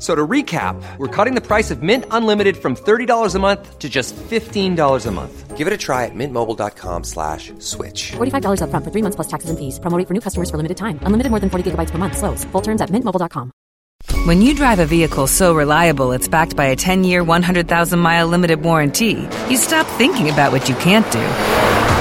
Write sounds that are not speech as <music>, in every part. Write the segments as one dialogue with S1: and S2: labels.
S1: F- So to recap, we're cutting the price of Mint Unlimited from $30 a month to just $15 a month. Give it a try at mintmobile.com slash switch.
S2: $45 upfront for three months plus taxes and fees. Promoting for new customers for limited time. Unlimited more than 40 gigabytes per month. Slows. Full terms at mintmobile.com.
S3: When you drive a vehicle so reliable it's backed by a 10 year, 100,000 mile limited warranty, you stop thinking about what you can't do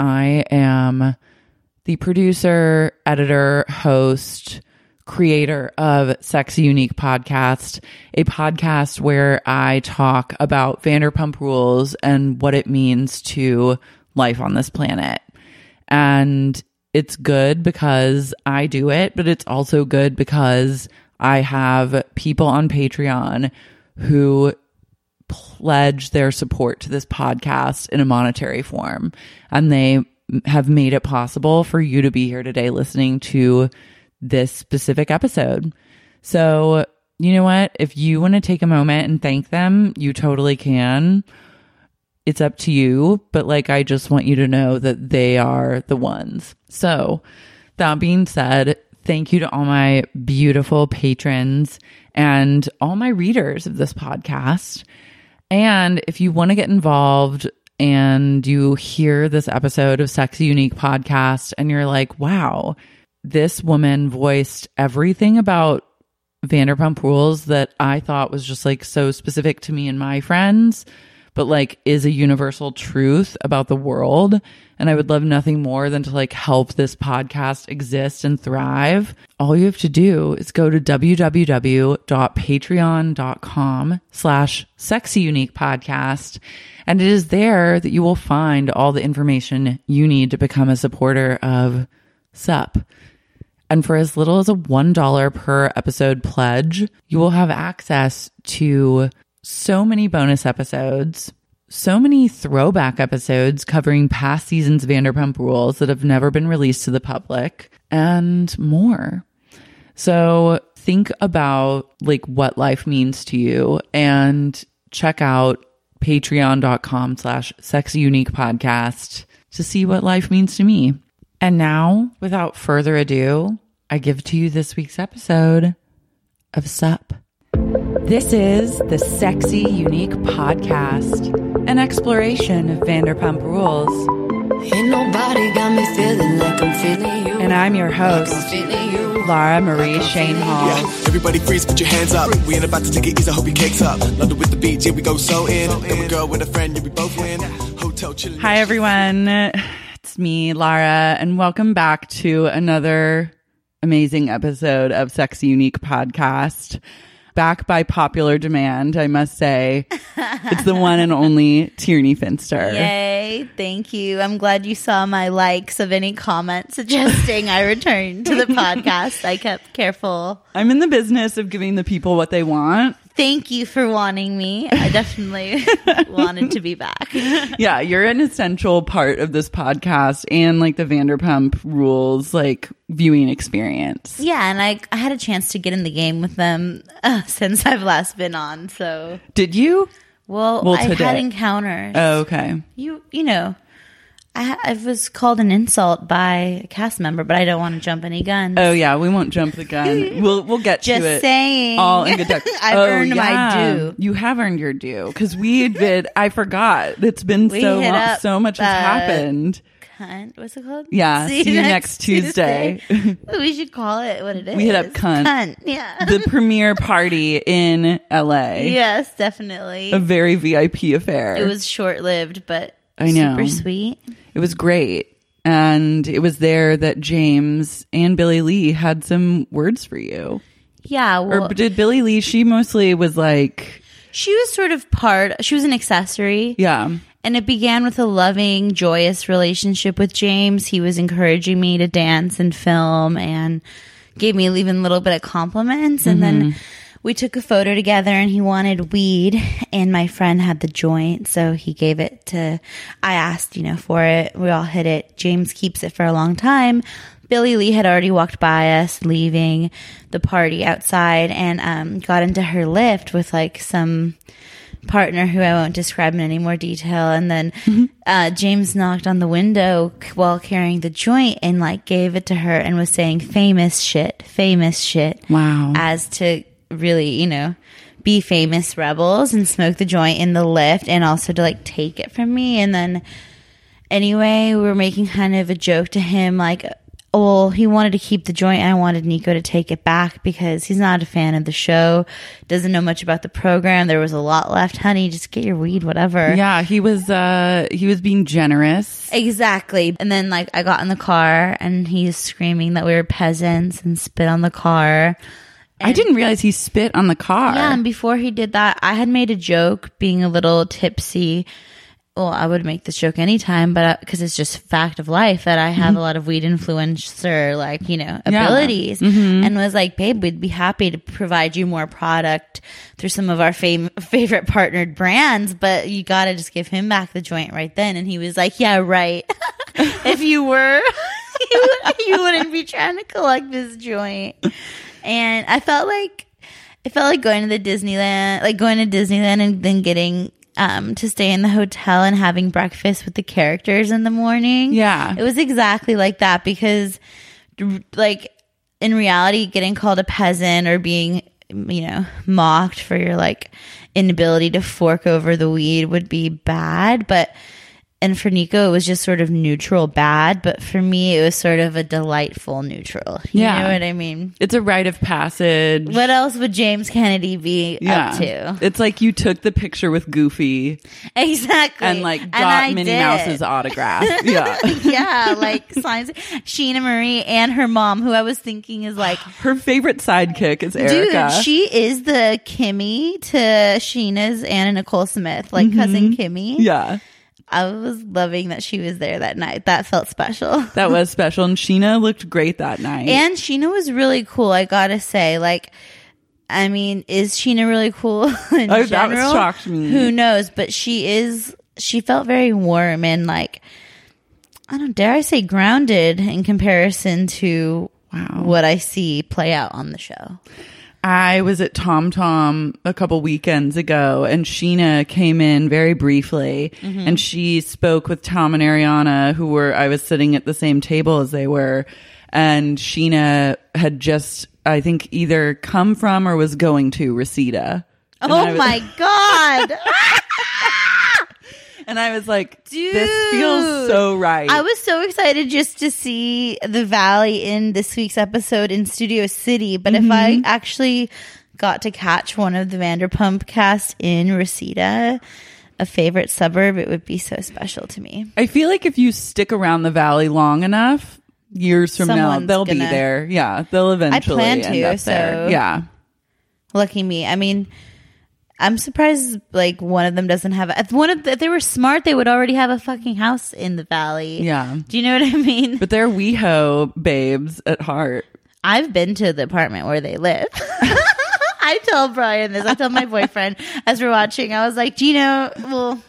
S4: I am the producer, editor, host, creator of Sexy Unique Podcast, a podcast where I talk about Vanderpump Rules and what it means to life on this planet. And it's good because I do it, but it's also good because I have people on Patreon who pledge their support to this podcast in a monetary form. And they have made it possible for you to be here today listening to this specific episode. So, you know what? If you want to take a moment and thank them, you totally can. It's up to you, but like, I just want you to know that they are the ones. So, that being said, thank you to all my beautiful patrons and all my readers of this podcast. And if you want to get involved and you hear this episode of Sexy Unique podcast and you're like, wow, this woman voiced everything about Vanderpump Rules that I thought was just like so specific to me and my friends, but like is a universal truth about the world. And I would love nothing more than to like help this podcast exist and thrive. All you have to do is go to www.patreon.com slash sexy unique podcast. And it is there that you will find all the information you need to become a supporter of SUP. And for as little as a $1 per episode pledge, you will have access to so many bonus episodes, so many throwback episodes covering past seasons of Vanderpump Rules that have never been released to the public, and more. So think about like what life means to you and check out patreon.com slash sexy unique podcast to see what life means to me. And now, without further ado, I give to you this week's episode of SUP. This is the Sexy Unique Podcast, an exploration of Vanderpump Rules.
S5: Ain't nobody got me feeling like I'm feeling you.
S4: And I'm your host,
S5: I'm you.
S4: Lara Marie Shane Hall.
S6: Yeah, everybody freeze, put your hands up. We ain't about to take it easy, I hope your cakes up. London with the beats, here we go so in. Then we go with a friend, yeah, we both win. Hotel chilling.
S4: Hi, everyone. It's me, Lara, and welcome back to another amazing episode of Sexy Unique Podcast. Back by popular demand, I must say. it's the one and only Tierney Finster. <laughs>
S7: Yay. Thank you. I'm glad you saw my likes of any comment suggesting I return to the <laughs> podcast. I kept careful.
S4: I'm in the business of giving the people what they want.
S7: Thank you for wanting me. I definitely <laughs> wanted to be back.
S4: yeah, you're an essential part of this podcast and like the Vanderpump Rules like viewing experience.
S7: Yeah, and I I had a chance to get in the game with them uh, <laughs> since I've last been on. So
S4: Did you?
S7: well,
S4: Well,
S7: I
S4: today.
S7: had encounters.
S4: Oh, okay.
S7: you you know. I, I was called an insult by a cast member, but I don't want to jump any guns.
S4: Oh yeah, we won't jump the gun. <laughs> We'll we'll get
S7: Just
S4: to it.
S7: saying.
S4: All in good time. <laughs>
S7: I've
S4: oh,
S7: earned my due.
S4: You have earned your due because we did. I forgot. It's been
S7: We
S4: so long.
S7: up,
S4: So much has
S7: uh,
S4: happened.
S7: Cunt. What's it called?
S4: Yeah, <laughs> see you next Tuesday.
S7: we should call it what it is.
S4: We hit up cunt.
S7: Cunt. Yeah.
S4: the premiere party in LA.
S7: yes, definitely.
S4: A very VIP affair.
S7: It was short lived, but
S4: I know.
S7: super sweet.
S4: It was great. And it was there that James and Billie Lee had some words for you.
S7: Yeah. Well,
S4: or did Billie Lee, she mostly was like,
S7: she was sort of part. She was an accessory.
S4: yeah.
S7: And it began with a loving, joyous relationship with James. He was encouraging me to dance and film and gave me even a little bit of compliments. And then mm-hmm. We took a photo together and he wanted weed and my friend had the joint. So he gave it to, I asked, you know, for it. We all hit it. James keeps it for a long time. Billie Lee had already walked by us leaving the party outside and um, got into her Lyft with like some partner who I won't describe in any more detail. And then uh, James knocked on the window while carrying the joint and like gave it to her and was saying famous shit, famous shit.
S4: Wow.
S7: As to really, you know, be famous rebels and smoke the joint in the Lyft and also to like take it from me. And then anyway, we were making kind of a joke to him like, well, he wanted to keep the joint. and I wanted Nico to take it back because he's not a fan of the show, doesn't know much about the program. There was a lot left, honey. Just get your weed, whatever.
S4: Yeah, he was uh he was being generous.
S7: Exactly. And then like I got in the car and he's screaming that we were peasants and spit on the car.
S4: I didn't realize he spit on the car.
S7: Yeah, and before he did that, I had made a joke being a little tipsy. Well, I would make this joke anytime, but because it's just fact of life that I have a lot of weed influencer, like, you know,
S4: Mm-hmm. Yeah.
S7: abilities.
S4: Mhm.
S7: And was like, babe, we'd be happy to provide you more product through some of our fam- <laughs> favorite partnered brands, but you got to just give him back the joint right then. And he was like, yeah, right. <laughs> if you were, <laughs> you, you wouldn't be trying to collect this joint. And I felt like it felt like going to the Disneyland, like going to Disneyland and then getting um to stay in the hotel and having breakfast with the characters in the morning.
S4: Yeah.
S7: It was exactly like that because like in reality getting called a peasant or being you know mocked for your like inability to fork over the weed would be bad, but and for Nico, it was just sort of neutral bad, but for me, it was sort of a delightful neutral. You
S4: Yeah.
S7: know what I mean?
S4: It's a rite of passage.
S7: What else would James Kennedy be
S4: yeah.
S7: up to?
S4: It's like you took the picture with Goofy
S7: Exactly.
S4: and like got
S7: I
S4: Minnie
S7: did.
S4: Mouse's autograph. <laughs> yeah.
S7: yeah, like signs. Scheana Marie and her mom, who I was thinking is like, <gasps>
S4: Her favorite sidekick is Erica.
S7: dude, she is the Kimmy to Scheana's Anna Nicole Smith, like cousin Kimmy.
S4: Mm-hmm. yeah.
S7: I was loving that she was there that night. That felt special. <laughs>
S4: That was special. And Scheana looked great that night.
S7: And Scheana was really cool, I gotta say. Like, I mean, is Scheana really cool <laughs> in
S4: Oh, that was shocked me.
S7: Who knows? But she is. She felt very warm and like, I don't dare I say grounded in comparison to
S4: Wow.
S7: what I see play out on the show.
S4: I was at Tom Tom a couple weekends ago and Scheana came in very briefly
S7: Mm-hmm.
S4: and she spoke with Tom and Ariana who were I was sitting at the same table as they were and Scheana had just I think either come from or was going to Reseda. And
S7: Oh
S4: was-
S7: my <laughs> god, <laughs>
S4: And I was like,
S7: dude!
S4: this feels so right.
S7: I was so excited just to see the Valley in this week's episode in Studio City. But if I
S4: Mm-hmm.
S7: actually got to catch one of the Vanderpump cast in Reseda, a favorite suburb, it would be so special to me.
S4: I feel like if you stick around the valley long enough, years from now, they'll be
S7: gonna-
S4: there. Yeah, they'll eventually
S7: I
S4: plan
S7: to,
S4: up there.
S7: so-
S4: Yeah.
S7: Lucky me. I mean, I'm surprised like one of them doesn't have. If one of the, if they were smart, they would already have a fucking house in the valley.
S4: Yeah.
S7: Do you know what I mean?
S4: But they're WeHo babes at heart.
S7: I've been to the apartment where they live. I <laughs> I tell Brian this. I tell my boyfriend <laughs> as we're watching. I was like, "Do you know? Well,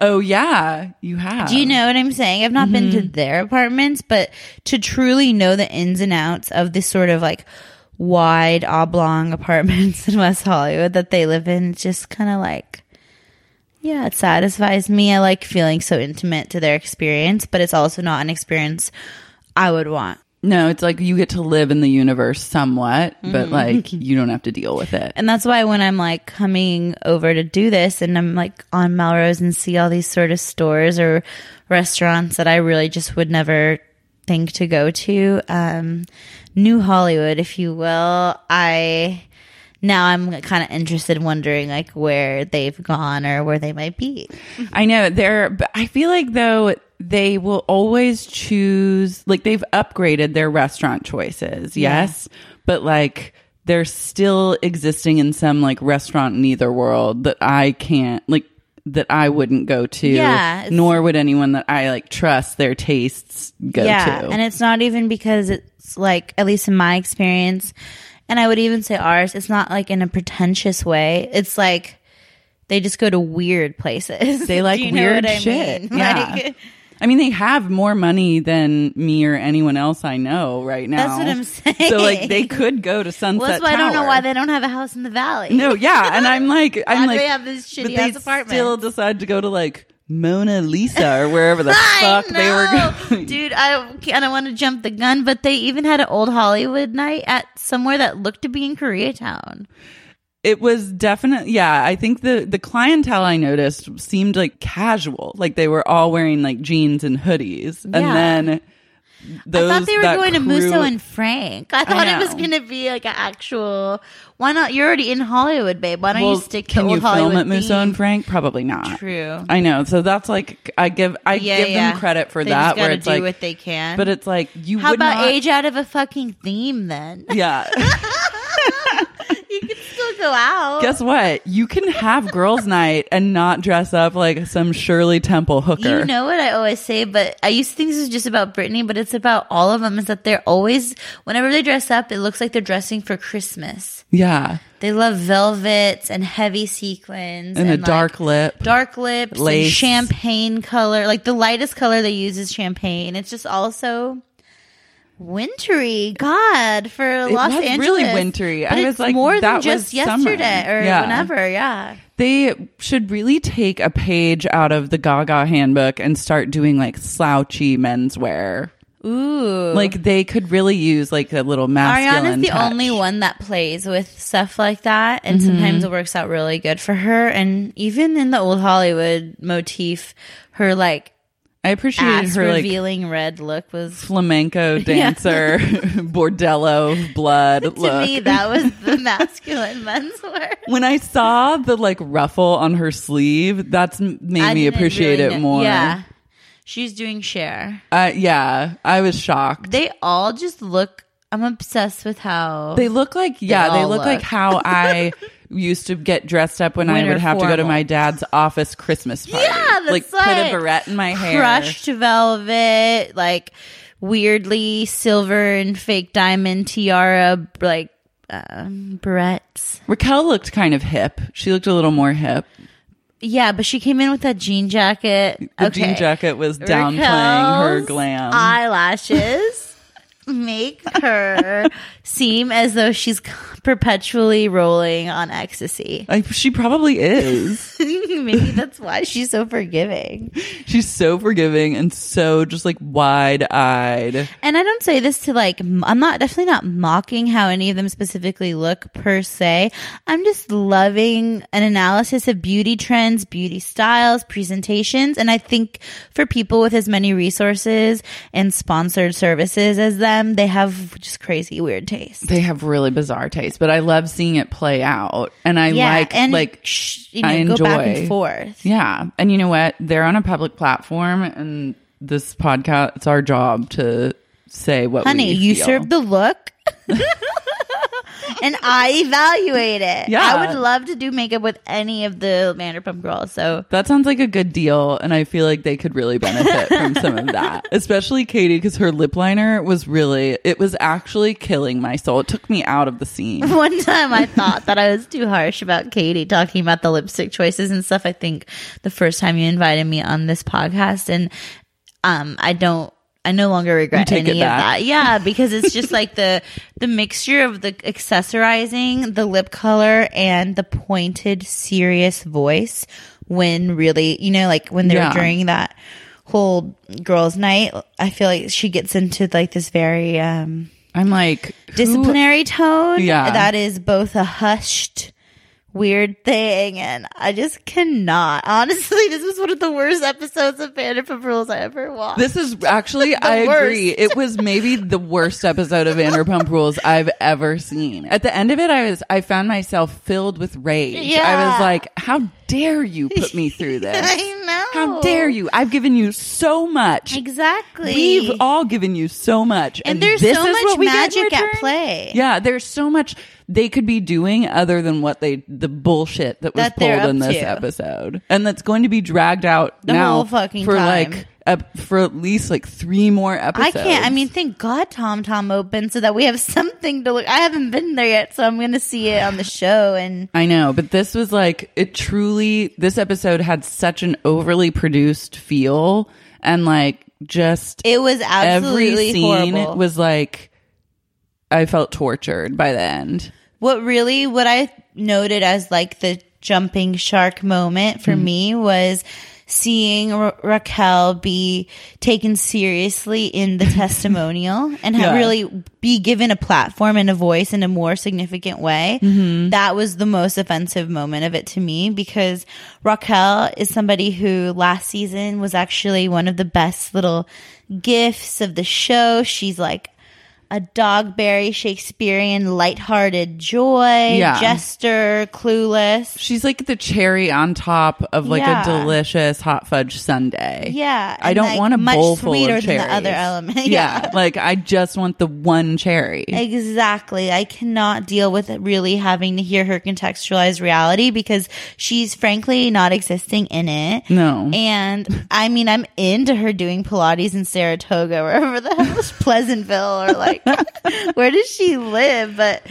S4: Oh yeah, you have.
S7: do you know what I'm saying? I've not been to mm-hmm. their apartments, but to truly know the ins and outs of this sort of like wide oblong apartments in West Hollywood that they live in, it's just kind of like." Yeah, it satisfies me. I like feeling so intimate to their experience, but it's also not an experience I would want.
S4: No, it's like you get to live in the universe somewhat, but
S7: Mhm.
S4: like you don't have to deal with it.
S7: And that's why when I'm like coming over to do this and I'm like on Melrose and see all these sort of stores or restaurants that I really just would never think to go to, um, New Hollywood, if you will, I now I'm kind of interested in wondering like where they've gone or where they might be.
S4: I know they're, but I feel like though they will always choose, like they've upgraded their restaurant choices,
S7: Yeah.
S4: yes, but like they're still existing in some like restaurant neither world that I can't, like, that I wouldn't go to,
S7: Yeah,
S4: nor would anyone that I like trust their tastes go
S7: yeah,
S4: to.
S7: and it's not even because it's like at least in my experience, and I would even say ours. It's not like in a pretentious way. It's like they just go to weird places.
S4: they <laughs> like
S7: Do you know
S4: weird
S7: what I
S4: shit.
S7: mean? <laughs>
S4: Yeah.
S7: Like,
S4: I mean, they have more money than me or anyone else I know right now.
S7: That's what I'm saying.
S4: So, like, they could go to Sunset
S7: well, that's why I don't know why they don't have a house in the valley.
S4: No, yeah, and I'm like, I'm like,
S7: they have this shitty ass apartment?
S4: still decide to go to like Mona Lisa or wherever the <laughs> fuck they were going.
S7: Dude, I, kind don't want to jump the gun, but they even had an old Hollywood night at somewhere that looked to be in Koreatown.
S4: It was definitely, yeah. I think the the clientele I noticed seemed like casual, like they were all wearing like jeans and hoodies, and
S7: Yeah.
S4: then those
S7: I thought they were going to
S4: crew-
S7: Musso and Frank. I thought it was going to be like an actual. Why not? You're already in Hollywood, babe. Why don't
S4: Well,
S7: you stick to
S4: can
S7: old
S4: you
S7: Hollywood
S4: film at Musso and? Frank? Probably not.
S7: True.
S4: I know. So that's like I give I
S7: Yeah,
S4: give
S7: yeah.
S4: them credit for
S7: They
S4: that. where it's
S7: do
S4: like
S7: what they can.
S4: but it's like you.
S7: How about
S4: not,
S7: age out of a fucking theme then?
S4: Yeah. <laughs>
S7: still go out.
S4: Guess what? You can have girls' night and not dress up like some Shirley Temple hooker.
S7: You know what I always say, but I used to think this was just about Britney, but it's about all of them. Is that they're always, whenever they dress up, it looks like they're dressing for Christmas.
S4: Yeah.
S7: They love velvets and heavy sequins
S4: And a
S7: like,
S4: dark lip.
S7: dark lips, and
S4: Lace.
S7: champagne color. Like the lightest color they use is champagne. It's just also wintry. God, for
S4: It
S7: Los
S4: was
S7: Angeles,
S4: really wintry.
S7: But
S4: I was
S7: it's
S4: like,
S7: more
S4: that
S7: than just
S4: was summer.
S7: yesterday or
S4: Yeah.
S7: whenever. Yeah.
S4: They should really take a page out of the Gaga handbook and start doing like slouchy menswear.
S7: Ooh.
S4: Like they could really use like a little masculine.
S7: Ariana's the
S4: touch.
S7: only one that plays with stuff like that, and
S4: Mhm.
S7: sometimes it works out really good for her. And even in the old Hollywood motif, her like
S4: I appreciated her like
S7: revealing red look was
S4: flamenco <laughs>
S7: Yeah.
S4: dancer, <laughs> bordello blood
S7: to
S4: look.
S7: me that was the <laughs> masculine menswear.
S4: when I saw the like ruffle on her sleeve, that's made
S7: I
S4: me appreciate
S7: really
S4: it
S7: know-
S4: more.
S7: Yeah, she's doing share.
S4: Uh, yeah, I was shocked.
S7: They all just look. I'm obsessed with how
S4: They look like yeah, they,
S7: all
S4: look, like how I used to get dressed up when I would have to go to my dad's office Christmas party.
S7: Yeah, that's
S4: like put a barrette in my hair.
S7: crushed velvet, like weirdly silver and fake diamond tiara, like um, barrettes.
S4: Raquel looked kind of hip. She looked a little more hip.
S7: Yeah, but she came in with that jean jacket.
S4: The
S7: okay.
S4: jean jacket was downplaying her glam.
S7: Eyelashes make her seem as though she's perpetually rolling on ecstasy. <laughs>
S4: I, she probably is. <laughs>
S7: Maybe that's why she's so forgiving.
S4: She's so forgiving and so just like wide eyed.
S7: And I don't say this to like, I'm not definitely not mocking how any of them specifically look per se. I'm just loving an analysis of beauty trends, beauty styles, presentations. And I think for people with as many resources and sponsored services as them, they have just crazy weird tastes.
S4: They have really bizarre tastes, but I love seeing it play out. And I
S7: Yeah,
S4: like
S7: and,
S4: like
S7: sh- you know,
S4: I
S7: go
S4: enjoy
S7: back and forth.
S4: Yeah. And you know what? They're on a public platform and this podcast it's our job to say what
S7: Honey, you
S4: feel.
S7: serve the look. <laughs> <laughs> and I evaluate it.
S4: Yeah.
S7: I would love to do makeup with any of the Vanderpump girls. So
S4: That sounds like a good deal, and I feel like they could really benefit from some of that, <laughs> especially Katie, because her lip liner was really, it was actually killing my soul. It took me out of the scene. <laughs>
S7: one time I thought that I was too harsh about Katie talking about the lipstick choices and stuff. I think the first time you invited me on this podcast and um I don't I no longer regret any of
S4: back.
S7: that. Yeah, <laughs> because it's just like the the mixture of the accessorizing, the lip color and the pointed serious voice when really, you know, like when they're
S4: Yeah.
S7: during that whole girls night, I feel like she gets into like this very um
S4: I'm like, who-
S7: disciplinary tone
S4: Yeah.
S7: that is both a hushed weird thing and I just cannot. <laughs> Honestly, this was one of the worst episodes of Vanderpump Rules I ever watched.
S4: This is actually, <laughs> I agree. It was maybe the worst episode of Vanderpump Rules I've ever seen. At the end of it, I was, I found myself filled with rage.
S7: Yeah.
S4: I was like, how dare you put me <laughs> through this?
S7: I know.
S4: How dare you? I've given you so much.
S7: Exactly.
S4: We've all given you so much.
S7: and there's
S4: this
S7: so
S4: is
S7: much magic at play.
S4: Yeah, there's so much they could be doing other than what they the bullshit that was
S7: That
S4: pulled in this
S7: to.
S4: episode, and that's going to be dragged out
S7: The
S4: now
S7: whole fucking
S4: for
S7: time.
S4: like for at least like three more episodes.
S7: I can't. I mean, thank God Tom Tom opened so that we have <laughs> something to look. I haven't been there yet, so I'm going to see it on the show. And <sighs>
S4: I know, but this was like it truly. This episode had such an overly produced feel, and like just
S7: it was absolutely
S4: every scene
S7: horrible.
S4: was like I felt tortured by the end.
S7: what really what I noted as like the jumping shark moment for
S4: Mm-hmm.
S7: me was seeing Ra- Raquel be taken seriously in the <laughs> testimonial and
S4: Yeah.
S7: really be given a platform and a voice in a more significant way.
S4: Mm-hmm.
S7: That was the most offensive moment of it to me because Raquel is somebody who last season was actually one of the best little gifts of the show. She's like a Dogberry Shakespearean lighthearted joy,
S4: Yeah.
S7: jester, clueless.
S4: She's like the cherry on top of like
S7: Yeah.
S4: a delicious hot fudge sundae.
S7: Yeah,
S4: I don't
S7: like,
S4: want a
S7: much
S4: bowl full
S7: sweeter
S4: of
S7: than the other element. <laughs>
S4: Yeah.
S7: Yeah.
S4: like I just want the one cherry.
S7: Exactly. I cannot deal with it really having to hear her contextualize reality because she's frankly not existing in it.
S4: No.
S7: And I mean, I'm into her doing Pilates in Saratoga, or wherever the hell is <laughs> Pleasantville or like, <laughs> where does she live? But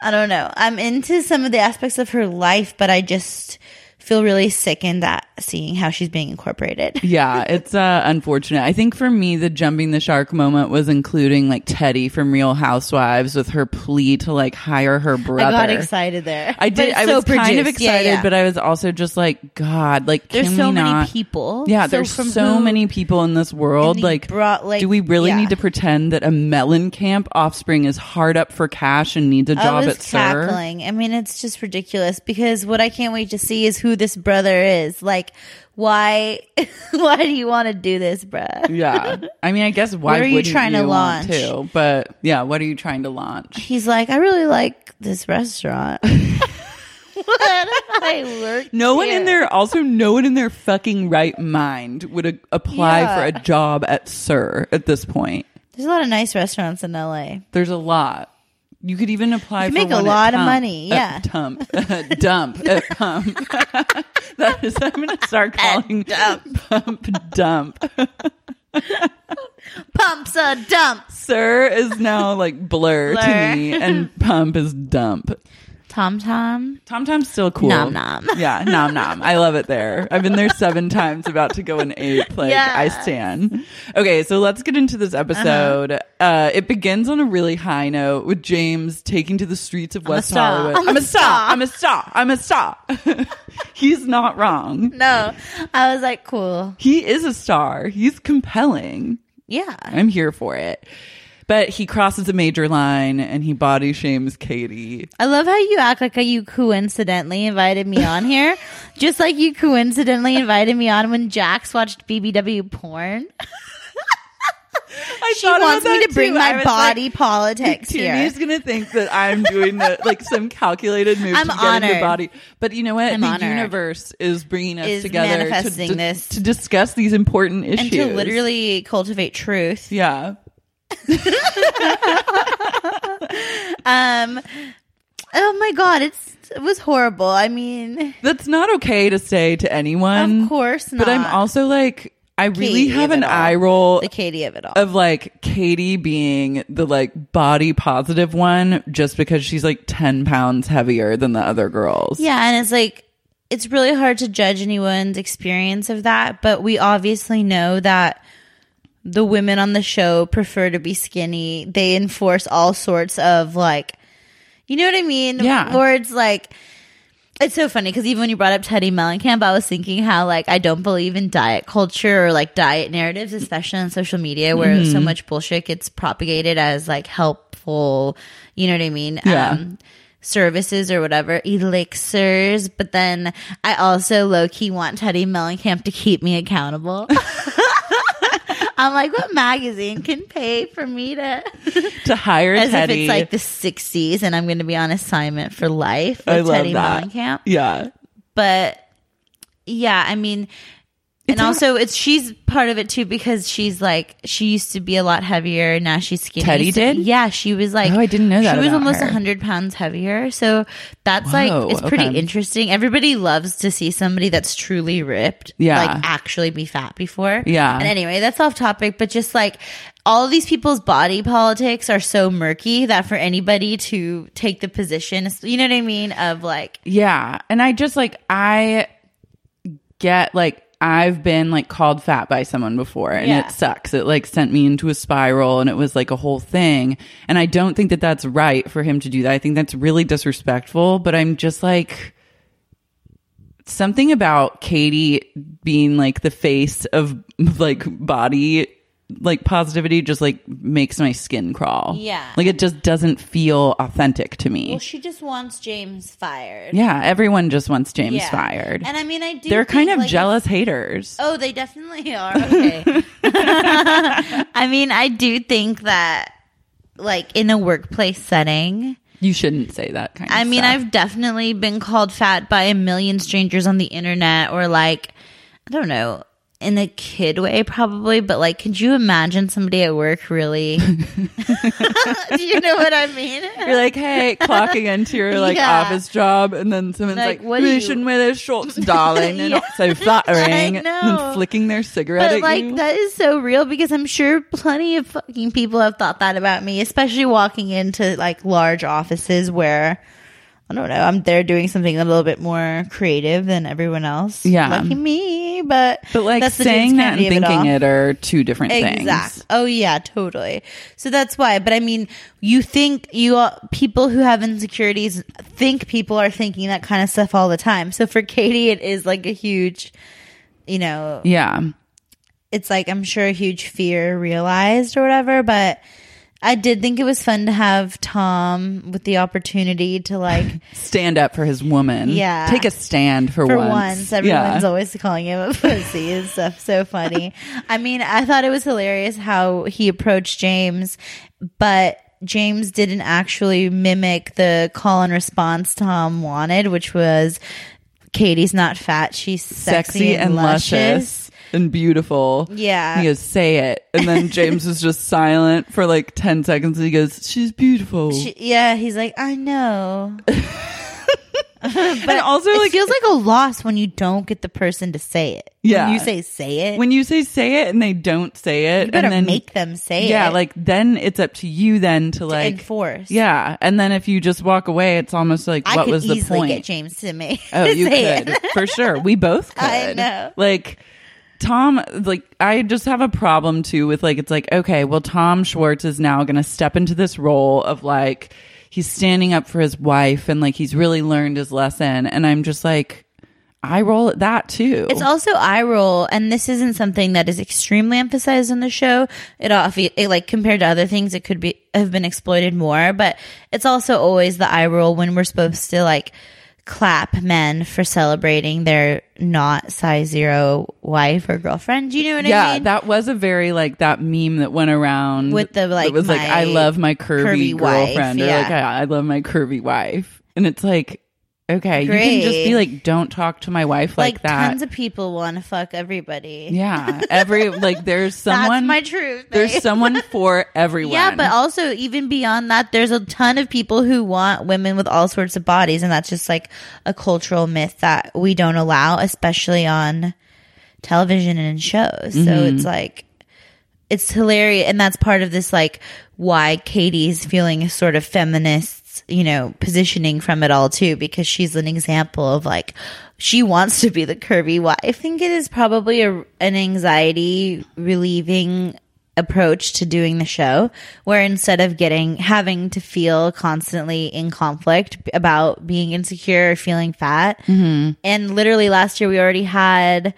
S7: I don't know. I'm into some of the aspects of her life, but I just feel really sickened at seeing how she's being incorporated. <laughs>
S4: yeah, it's uh, unfortunate. I think for me, the jumping the shark moment was including like Teddi from Real Housewives with her plea to like hire her brother.
S7: I got excited there.
S4: I did. I
S7: so
S4: was kind of
S7: produced. Yeah,
S4: excited,
S7: yeah.
S4: but I was also just like, God, like,
S7: There's so
S4: we
S7: many people.
S4: Yeah,
S7: So
S4: there's so many people in this world. Like,
S7: brought, like-
S4: do we really
S7: yeah.
S4: need to pretend that a Mellencamp offspring is hard up for cash and needs a job
S7: was
S4: at Sir?
S7: cackling. I mean, it's just ridiculous because what I can't wait to see is who this brother is. Like, why? <laughs> why do you want to do this, bruh?
S4: Yeah, I mean, I guess why
S7: What are you
S4: wouldn't
S7: trying to
S4: want
S7: launch?
S4: to? But yeah, what are you trying to launch?
S7: He's like, I really like this restaurant. <laughs> <laughs> what I work?
S4: No one in
S7: here?
S4: their also no one in their fucking right mind would a- apply
S7: Yeah.
S4: for a job at Sir at this point.
S7: There's a lot of nice restaurants in LA.
S4: There's a lot. You could even apply
S7: You
S4: for
S7: make a lot of
S4: Tump-
S7: money, yeah.
S4: Dump, <laughs> <laughs> at Pump. <laughs> that is, I'm going to start calling
S7: Dump.
S4: Pump Dump.
S7: Pumps a dump.
S4: Sir is now like blur,
S7: Blur.
S4: to me, and Pump is Dump.
S7: Tom Tom.
S4: Tom Tom's still cool.
S7: Nom nom. <laughs>
S4: Yeah, nom nom. I love it there. I've been there seven times, about to go an eighth. Like
S7: Yes.
S4: I stand. Okay, so let's get into this episode. uh
S7: Uh-huh.
S4: it begins on a really high note with James taking to the streets of
S7: a
S4: West. Hollywood.
S7: I'm
S4: I'm
S7: a
S4: star. I'm a star. I'm a star. <laughs> He's not wrong.
S7: No, I was like, cool.
S4: He is a star. He's compelling.
S7: Yeah.
S4: I'm here for it. But he crosses a major line and he body shames Katie.
S7: I love how you act like you coincidentally invited me on here, <laughs> just like you coincidentally invited me on when Jax watched BBW porn. <laughs>
S4: I
S7: She wants me to bring
S4: too.
S7: My body
S4: like,
S7: politics here.
S4: Timmy's gonna think that I'm doing the like some calculated move
S7: I'm
S4: to get into body. But you know what?
S7: I'm
S4: the
S7: honored.
S4: universe is bringing us
S7: Is
S4: together to-
S7: this.
S4: to discuss these important issues
S7: and to literally cultivate truth.
S4: Yeah. <laughs>
S7: Um, Oh my god, it's it was horrible. I mean,
S4: That's not okay to say to anyone.
S7: Of course
S4: But I'm also like, I really have an eye roll
S7: the Katie of it all.
S4: of like Katie being the like body positive one just because she's like 10 pounds heavier than the other girls.
S7: Yeah, and it's like it's really hard to judge anyone's experience of that, but we obviously know that the women on the show prefer to be skinny. They enforce all sorts of like you know what I mean?
S4: Yeah.
S7: Or it's like it's so funny because even when you brought up Teddi Mellencamp, I was thinking how like I don't believe in diet culture or like diet narratives, especially on social media where
S4: Mm-hmm.
S7: so much bullshit gets propagated as like helpful. You know what I mean?
S4: Yeah.
S7: Um, services or whatever elixirs. But then I also low key want Teddi Mellencamp to keep me accountable. <laughs> I'm like, what magazine can pay for me to? <laughs>
S4: To hire
S7: As
S4: Teddi.
S7: if it's like the 60s and I'm going to be on assignment for life with
S4: I love
S7: Teddi
S4: that.
S7: Mellencamp
S4: Yeah.
S7: but yeah, I mean, and also it's she's part of it too because she's like she used to be a lot heavier and now she's skinny.
S4: Teddi
S7: So-
S4: did?
S7: yeah. She was like
S4: Oh, I didn't know that
S7: She was almost
S4: her.
S7: hundred pounds heavier, so that's
S4: Whoa,
S7: like it's pretty
S4: okay.
S7: interesting. Everybody loves to see somebody that's truly ripped,
S4: Yeah.
S7: like actually be fat before.
S4: Yeah.
S7: And anyway, that's off topic, but just like all of these people's body politics are so murky that for anybody to take the position, you know what I mean, of like
S4: Yeah. And I just like, I get like, I've been like called fat by someone before and
S7: Yeah.
S4: it sucks. It like sent me into a spiral and it was like a whole thing. And I don't think that that's right for him to do that. I think that's really disrespectful, but I'm just like, something about Katie being like the face of <laughs> like body like positivity just like makes my skin crawl.
S7: Yeah.
S4: Like it just doesn't feel authentic to me.
S7: well, she just wants James fired.
S4: Yeah, everyone just wants James
S7: Yeah.
S4: fired.
S7: And I mean, I do.
S4: They're kind
S7: think,
S4: of
S7: like,
S4: jealous haters.
S7: Oh, they definitely are. Okay. <laughs> <laughs> I mean, I do think that, like, in a workplace setting,
S4: You shouldn't say that kind of
S7: I mean,
S4: stuff.
S7: I've definitely been called fat by a million strangers on the internet or, like, I don't know, in a kid way, probably, but, like, could you imagine somebody at work really. <laughs> <laughs> do you know what I mean?
S4: You're like, hey, clocking into your like
S7: Yeah.
S4: office job, and then someone's
S7: Like,
S4: like,
S7: what
S4: "You shouldn't wear those shorts, darling. They're <laughs> not so flattering." And flicking their cigarette
S7: But
S4: at
S7: like
S4: you.
S7: that is so real because I'm sure plenty of fucking people have thought that about me, especially walking into like large offices where I don't know, I'm there doing something a little bit more creative than everyone else.
S4: Yeah.
S7: Lucky me, but
S4: but like
S7: that's the
S4: saying that and
S7: of it
S4: thinking it, are two different
S7: Exact.
S4: things. Exactly.
S7: Oh yeah, totally. So that's why. But I mean, you think you uh, people who have insecurities think people are thinking that kind of stuff all the time. So for Katie, it is like a huge, you know,
S4: Yeah.
S7: it's like I'm sure a huge fear realized or whatever, but I did think it was fun to have Tom with the opportunity to like <laughs>
S4: Stand up for his woman.
S7: Yeah.
S4: Take a stand for,
S7: for
S4: once.
S7: once, everyone's
S4: yeah.
S7: always calling him a <laughs> pussy and stuff. So funny. I mean, I thought it was hilarious how he approached James, but James didn't actually mimic the call and response Tom wanted, which was Katie's not fat, she's sexy,
S4: sexy
S7: and,
S4: and
S7: luscious.
S4: luscious and beautiful.
S7: Yeah.
S4: He goes, say it. And then <laughs> James is just silent for like 10 seconds. And he goes, she's beautiful.
S7: She, yeah, he's like, I know. <laughs>
S4: and also,
S7: it
S4: like,
S7: feels like a loss when you don't get the person to say it.
S4: Yeah.
S7: When you say say it.
S4: when you say say it and they don't say it,
S7: you better
S4: and then
S7: make them say
S4: yeah,
S7: it. Yeah.
S4: Like then it's up to you then to like
S7: enforce.
S4: Yeah, and then if you just walk away, it's almost like
S7: I
S4: what was the point?
S7: get James to me.
S4: Oh, <laughs> you could
S7: it.
S4: for sure. We both could.
S7: I know.
S4: Like Tom, like I just have a problem too with like it's like okay, well Tom Schwartz is now going to step into this role of like he's standing up for his wife and like he's really learned his lesson, and I'm just like I roll at that too.
S7: It's also eye roll, and this isn't something that is extremely emphasized on the show. It, off- it like compared to other things, it could be have been exploited more. But it's also always the eye roll when we're supposed to like clap men for celebrating their not size zero wife or girlfriend. Do you know what
S4: yeah,
S7: I mean?
S4: Yeah, that was a very like that meme that went around
S7: With the, like,
S4: It was like I love my curvy,
S7: curvy wife,
S4: girlfriend or like. I, I love my curvy wife, and it's like Okay, you can just be like, don't talk to my wife like,
S7: Like,
S4: that.
S7: tons of people want to fuck everybody.
S4: yeah, every like there's someone. <laughs>
S7: That's my truth.
S4: There's someone for <laughs> everyone.
S7: Yeah, but also even beyond that, there's a ton of people who want women with all sorts of bodies, and that's just like a cultural myth that we don't allow, especially on television and in shows. So
S4: Mhm.
S7: it's like it's hilarious, and that's part of this like why Katie's feeling sort of feminist, you know, positioning from it all too, because she's an example of like she wants to be the curvy wife. I think it is probably a, an anxiety relieving approach to doing the show where instead of getting having to feel constantly in conflict about being insecure or feeling fat
S4: Mhm.
S7: and literally last year we already had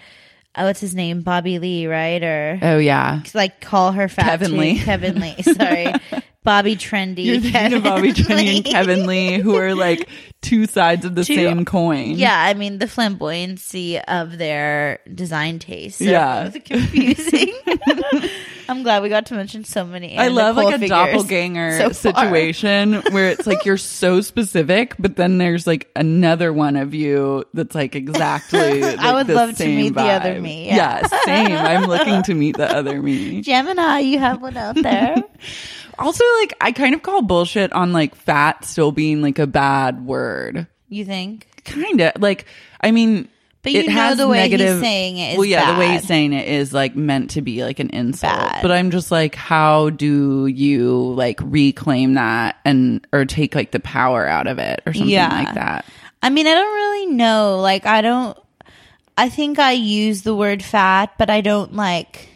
S7: oh, what's his name bobby lee right or
S4: Oh yeah.
S7: like call her fat
S4: Kevin
S7: too.
S4: Lee.
S7: kevin lee sorry <laughs> bobby trendy
S4: You're thinking
S7: Kevin
S4: of Bobby Trendy and Kevin Lee, who are like two sides of the
S7: Two-
S4: same coin.
S7: yeah i mean the flamboyancy of their design taste so
S4: Yeah.
S7: it was confusing <laughs> i'm glad we got to mention so many
S4: I love like a doppelganger
S7: so
S4: situation where it's like you're so specific, but then there's like another one of you that's like exactly. <laughs> Like,
S7: I would love to meet the other me,
S4: Yeah.
S7: yeah.
S4: same. I'm looking to meet the other me. <laughs>
S7: gemini you have one out there
S4: Also, like I kind of call bullshit on like fat still being like a bad word.
S7: you think
S4: Kind of like I mean.
S7: But you
S4: it
S7: know the way he's
S4: negative,
S7: saying it is
S4: well, yeah, the way he's
S7: bad.
S4: saying it is like meant to be like an insult.
S7: Bad.
S4: But I'm just like, how do you like reclaim that and or take like the power out of it or something
S7: Yeah.
S4: like that?
S7: I mean, I don't really know. Like, I don't. I think I use the word fat, but I don't like.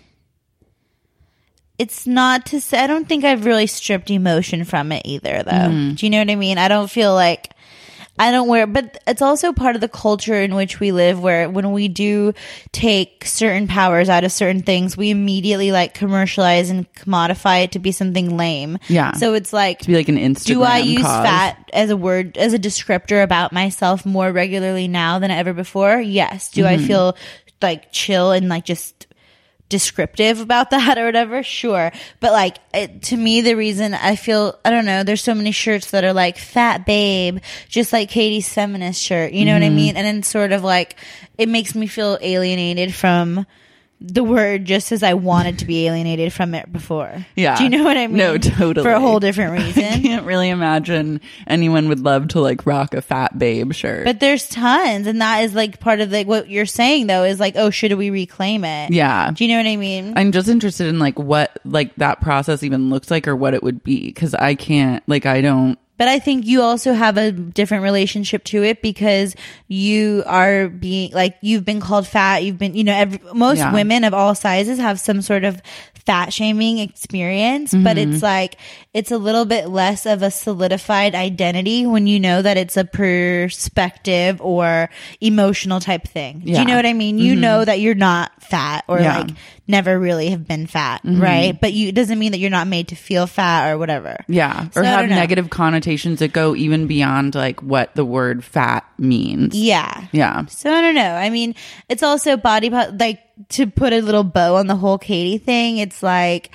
S7: It's not to say. I don't think I've really stripped emotion from it either, though.
S4: Mhm.
S7: Do you know what I mean? I don't feel like. I don't wear, but it's also part of the culture in which we live where when we do take certain powers out of certain things, we immediately like commercialize and commodify it to be something lame.
S4: Yeah.
S7: So it's like,
S4: To be like an Instagram.
S7: do I use
S4: cause.
S7: fat as a word as a descriptor about myself more regularly now than ever before? Yes. Do I
S4: Mhm.
S7: feel like chill and like just descriptive about <laughs> that or whatever? Sure. But like it, to me the reason I feel I don't know, there's so many shirts that are like fat babe, just like Katie's feminist shirt. You know what I
S4: Mhm.
S7: mean? And then sort of like it makes me feel alienated from the word just as I wanted to be alienated from it before.
S4: Yeah.
S7: Do you know what I mean?
S4: No, totally.
S7: For a whole different <laughs>
S4: I
S7: reason.
S4: can't really imagine anyone would love to like rock a fat babe shirt.
S7: But there's tons, and that is like part of like what you're saying though is like, oh, should we reclaim it?
S4: yeah.
S7: Do you know what I mean?
S4: I'm just interested in like what like that process even looks like or what it would be because I can't like I don't
S7: But I think you also have a different relationship to it because you are being like you've been called fat. You've been, you know, every, most
S4: Yeah.
S7: women of all sizes have some sort of fat shaming experience, but
S4: Mhm.
S7: it's like it's a little bit less of a solidified identity when you know that it's a perspective or emotional type thing. Do you know what I mean? You
S4: Mhm.
S7: know that you're not fat or
S4: Yeah.
S7: like never really have been fat,
S4: Mhm.
S7: right? But you it doesn't mean that you're not made to feel fat or whatever.
S4: yeah
S7: So
S4: or have negative connotations that go even beyond like what the word fat means.
S7: Yeah.
S4: Yeah.
S7: So I don't know. I mean, it's also body po- like to put a little bow on the whole Katie thing. It's like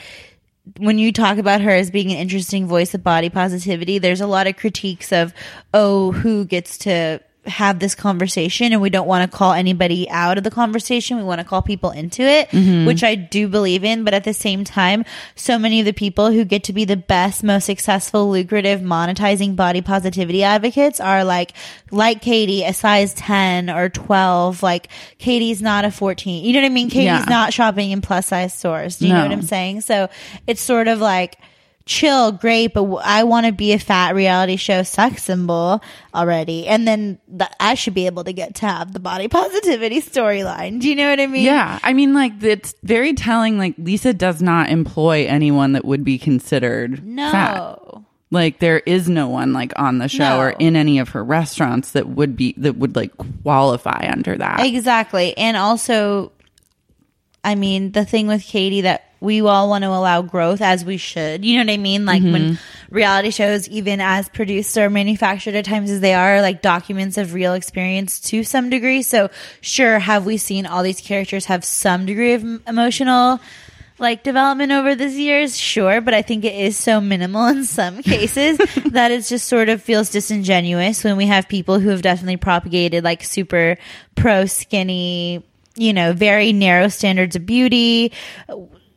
S7: when you talk about her as being an interesting voice of body positivity, there's a lot of critiques of oh, who gets to have this conversation and we don't want to call anybody out of the conversation. We want to call people into it,
S4: Mhm.
S7: which I do believe in. But at the same time, so many of the people who get to be the best, most successful, lucrative, monetizing body positivity advocates are like, like Katie, a size 10 or 12. Like Katie's not a 14. You know what I mean? Katie's
S4: Yeah.
S7: not shopping in plus size stores. Do you know what I'm saying? So it's sort of like, chill, great, but I want to be a fat reality show sex symbol already. And then th- I should be able to get to have the body <laughs> positivity storyline. Do you know what I mean?
S4: Yeah, I mean, like it's very telling. Like Lisa does not employ anyone that would be considered
S7: No.
S4: fat. Like there is no one like on the show
S7: No.
S4: or in any of her restaurants that would be that would like qualify under that.
S7: Exactly. And also, I mean, the thing with Katie that we all want to allow growth as we should. You know what I mean? Like when
S4: Mhm.
S7: reality shows, even as produced or manufactured at times as they are, like documents of real experience to some degree. So, sure, have we seen all these characters have some degree of emotional like development over these years, sure, but I think it is so minimal in some <laughs> cases that it just sort of feels disingenuous when we have people who have definitely propagated like super pro skinny, you know, very narrow standards of beauty.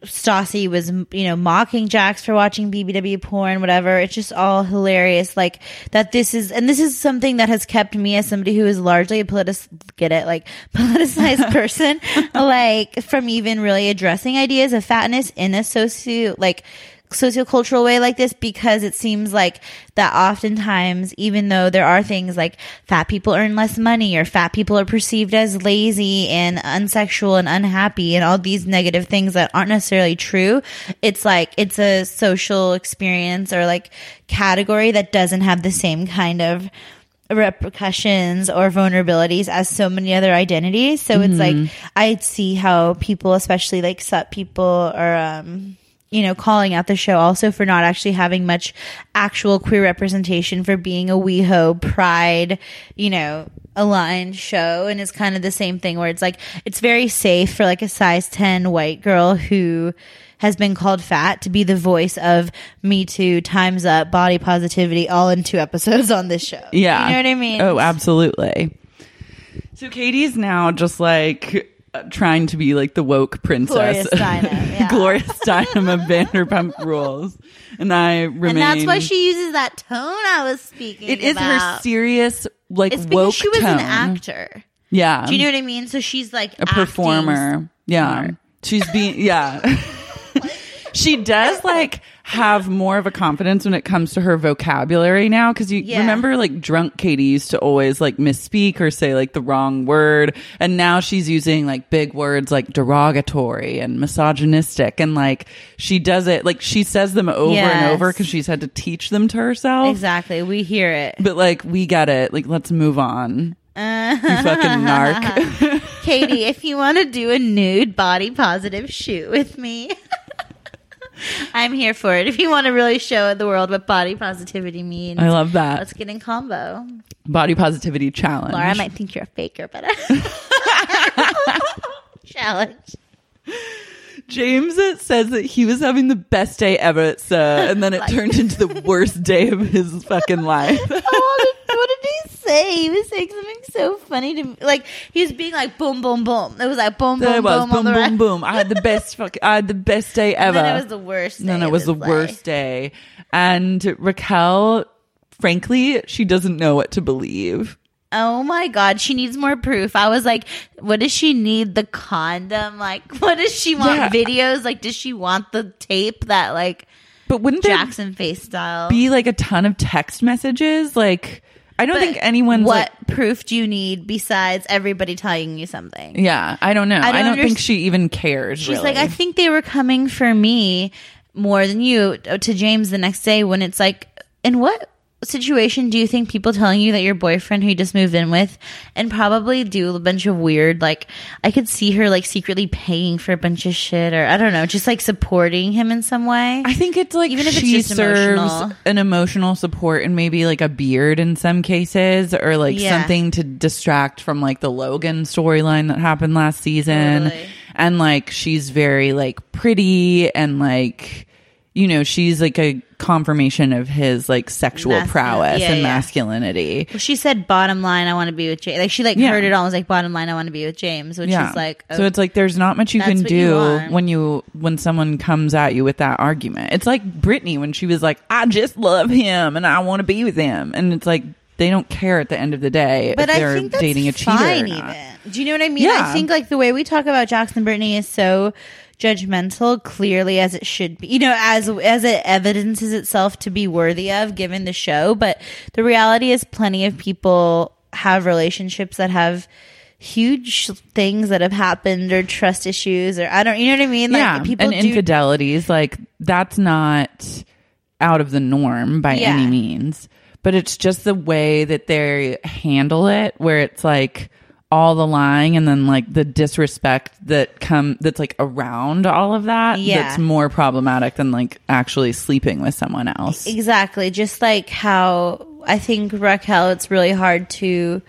S7: Stassi was, you know, mocking Jax for watching BBW porn, whatever. It's just all hilarious. Like that this is, and this is something that has kept me as somebody who is largely a politic, get it, like <laughs> politicized <laughs> person, like from even really addressing ideas of fatness in a socio, like, sociocultural way like this because it seems like that oftentimes even though there are things like fat people earn less money or fat people are perceived as lazy and unsexual and unhappy and all these negative things that aren't necessarily true it's like it's a social experience or like category that doesn't have the same kind of repercussions or vulnerabilities as so many other identities so it's
S4: Mhm.
S7: like i see how people especially like sut people or um you know, calling out the show also for not actually having much actual queer representation for being a WeHo pride, you know, aligned show. And it's kind of the same thing where it's like, it's very safe for like a size 10 white girl who has been called fat to be the voice of Me Too, Time's Up, body positivity, all in two episodes on this show.
S4: Yeah.
S7: You know what I mean?
S4: Oh, absolutely. So Katie's now just like trying to be like the woke princess.
S7: Gloria Steinem, <laughs> yeah.
S4: Gloria Steinem of Vanderpump Rules. And I remain.
S7: And that's why she uses that tone I was speaking
S4: It is her serious, like,
S7: It's because
S4: woke
S7: she was
S4: tone.
S7: an actor.
S4: Yeah.
S7: Do you know what I mean? So she's like
S4: a performer. Yeah. She's being, yeah. <laughs> she does like have more of a confidence when it comes to her vocabulary now. Cause you
S7: Yeah.
S4: remember like drunk Katie used to always like misspeak or say like the wrong word. And now she's using like big words like derogatory and misogynistic. And like she does it, like she says them over and over because she's had to teach them to herself.
S7: Exactly. We hear it.
S4: But like we get it. Like let's move on.
S7: Uh,
S4: You <laughs> fucking narc.
S7: Katie, if you want to do a nude body positive shoot with me, <laughs> <laughs> I'm here for it. If you want to really show the world what body positivity means,
S4: I love that.
S7: Let's get in combo.
S4: Body positivity challenge.
S7: Laura, I might think you're a faker, but <laughs> challenge.
S4: James says that he was having the best day ever at SUR, and then it turned into the worst day of his fucking life. <laughs>
S7: Oh, what did, what did he say? He was saying something so funny to me. Like he was being like boom, boom, boom. It was like boom, boom,
S4: was,
S7: boom, on
S4: boom, boom, boom. I had the best <laughs> fuck. I had the best day ever.
S7: And then it was the worst.
S4: Then
S7: day
S4: it was the
S7: life.
S4: worst day, and Raquel, frankly, she doesn't know what to believe.
S7: Oh my god, she needs more proof. I was like, what does she need the condom? Like, <laughs> what does she want
S4: Yeah.
S7: videos? Like, does she want the tape that like
S4: But wouldn't
S7: Jackson face style?
S4: be like a ton of text messages? Like, I don't
S7: But
S4: think anyone.
S7: what
S4: like,
S7: proof do you need besides everybody telling you something?
S4: yeah, I don't know.
S7: I
S4: I
S7: don't
S4: don't, think she even cares.
S7: She's
S4: really.
S7: like, I think they were coming for me more than you uh, to James the next day when it's like, in what situation do you think people telling you that your boyfriend who you just moved in with and probably do a bunch of weird, like, I could see her like secretly paying for a bunch of shit or I don't know, just like supporting him in some way.
S4: I think it's like
S7: Even if it's
S4: she
S7: just
S4: serves
S7: emotional.
S4: an emotional support and maybe like a beard in some cases or like
S7: Yeah.
S4: something to distract from like the Logan storyline that happened last season.
S7: Totally.
S4: And like she's very like pretty and like you know, she's like a confirmation of his like sexual
S7: Masculine-
S4: prowess
S7: yeah,
S4: and
S7: yeah.
S4: masculinity.
S7: Well, she said, bottom line, I want to be with James. Like, she like
S4: Yeah.
S7: heard it all and was like, bottom line, I want to be with James, which is like,
S4: so it's like there's not much you can
S7: what you
S4: do when you when someone comes at you with that argument. It's like Brittany when she was like, "I just love him and I want to be with him," and it's like they don't care at the end of the day
S7: but
S4: if
S7: I
S4: they're
S7: think that's
S4: dating a cheater.
S7: fine.
S4: or not.
S7: Even do you know what I mean?
S4: Yeah.
S7: I think like the way we talk about Jackson Brittany is so judgmental, clearly as it should be. You know, as as it evidences itself to be worthy of, given the show. But the reality is, plenty of people have relationships that have huge things that have happened or trust issues or I don't you know what I mean like
S4: yeah,
S7: people
S4: and
S7: do
S4: infidelities like that's not out of the norm by
S7: Yeah.
S4: any means, but it's just the way that they handle it, where it's like all the lying and then like the disrespect that come that's like around all of that
S7: Yeah.
S4: that's more problematic than like actually sleeping with someone else.
S7: Exactly. Just like how I think Raquel, it's really hard to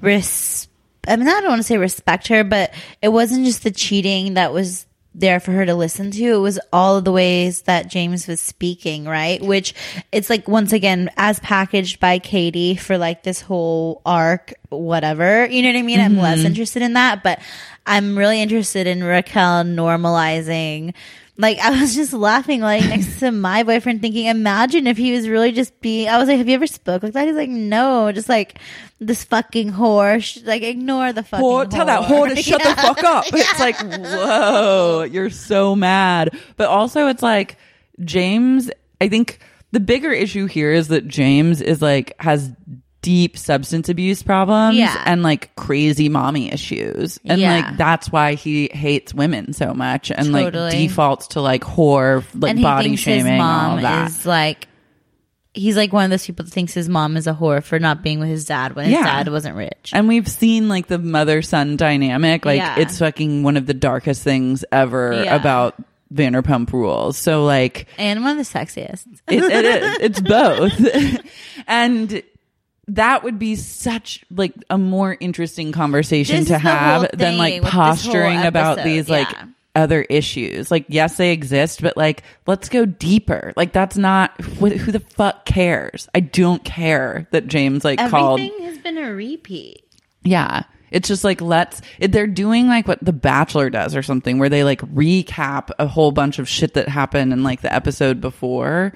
S7: res. I mean, I don't want to say respect her, but it wasn't just the cheating that was there for her to listen to. It was all of the ways that James was speaking, right? Which it's like once again as packaged by Katie for like this whole arc, whatever. You know what I mean? I'm less
S4: Mhm.
S7: interested in that, but I'm really interested in Raquel normalizing. Like I was just laughing like next to my boyfriend thinking, imagine if he was really just being I was like, Have you ever spoke like that? He's like, No, just like this fucking whore. Sh- Like ignore the fucking
S4: Whore, tell that whore to shut <laughs>
S7: Yeah.
S4: the fuck up. It's like, whoa, you're so mad. But also, it's like James. I think the bigger issue here is that James is like has deep substance abuse problems
S7: Yeah.
S4: and like crazy mommy issues, and
S7: Yeah.
S4: like that's why he hates women so much and like defaults to like whore, like body shaming,
S7: his
S4: all
S7: mom
S4: of that.
S7: is like he's like one of those people that thinks his mom is a whore for not being with his dad when his
S4: Yeah.
S7: dad wasn't rich.
S4: And we've seen like the mother son dynamic. Like
S7: Yeah.
S4: it's fucking one of the darkest things ever
S7: Yeah.
S4: about Vanderpump Rules. So like
S7: And one of the sexiest.
S4: it, it is. It's both. <laughs> <laughs> and that would be such like a more interesting conversation
S7: This
S4: to
S7: is the whole
S4: have than like posturing about these like other issues. Like yes, they exist, but like let's go deeper. Like that's not wh- who the fuck cares. I don't care that James like called
S7: Everything has been a repeat.
S4: yeah. It's just like let's it, they're doing like what The Bachelor does or something where they like recap a whole bunch of shit that happened in like the episode before.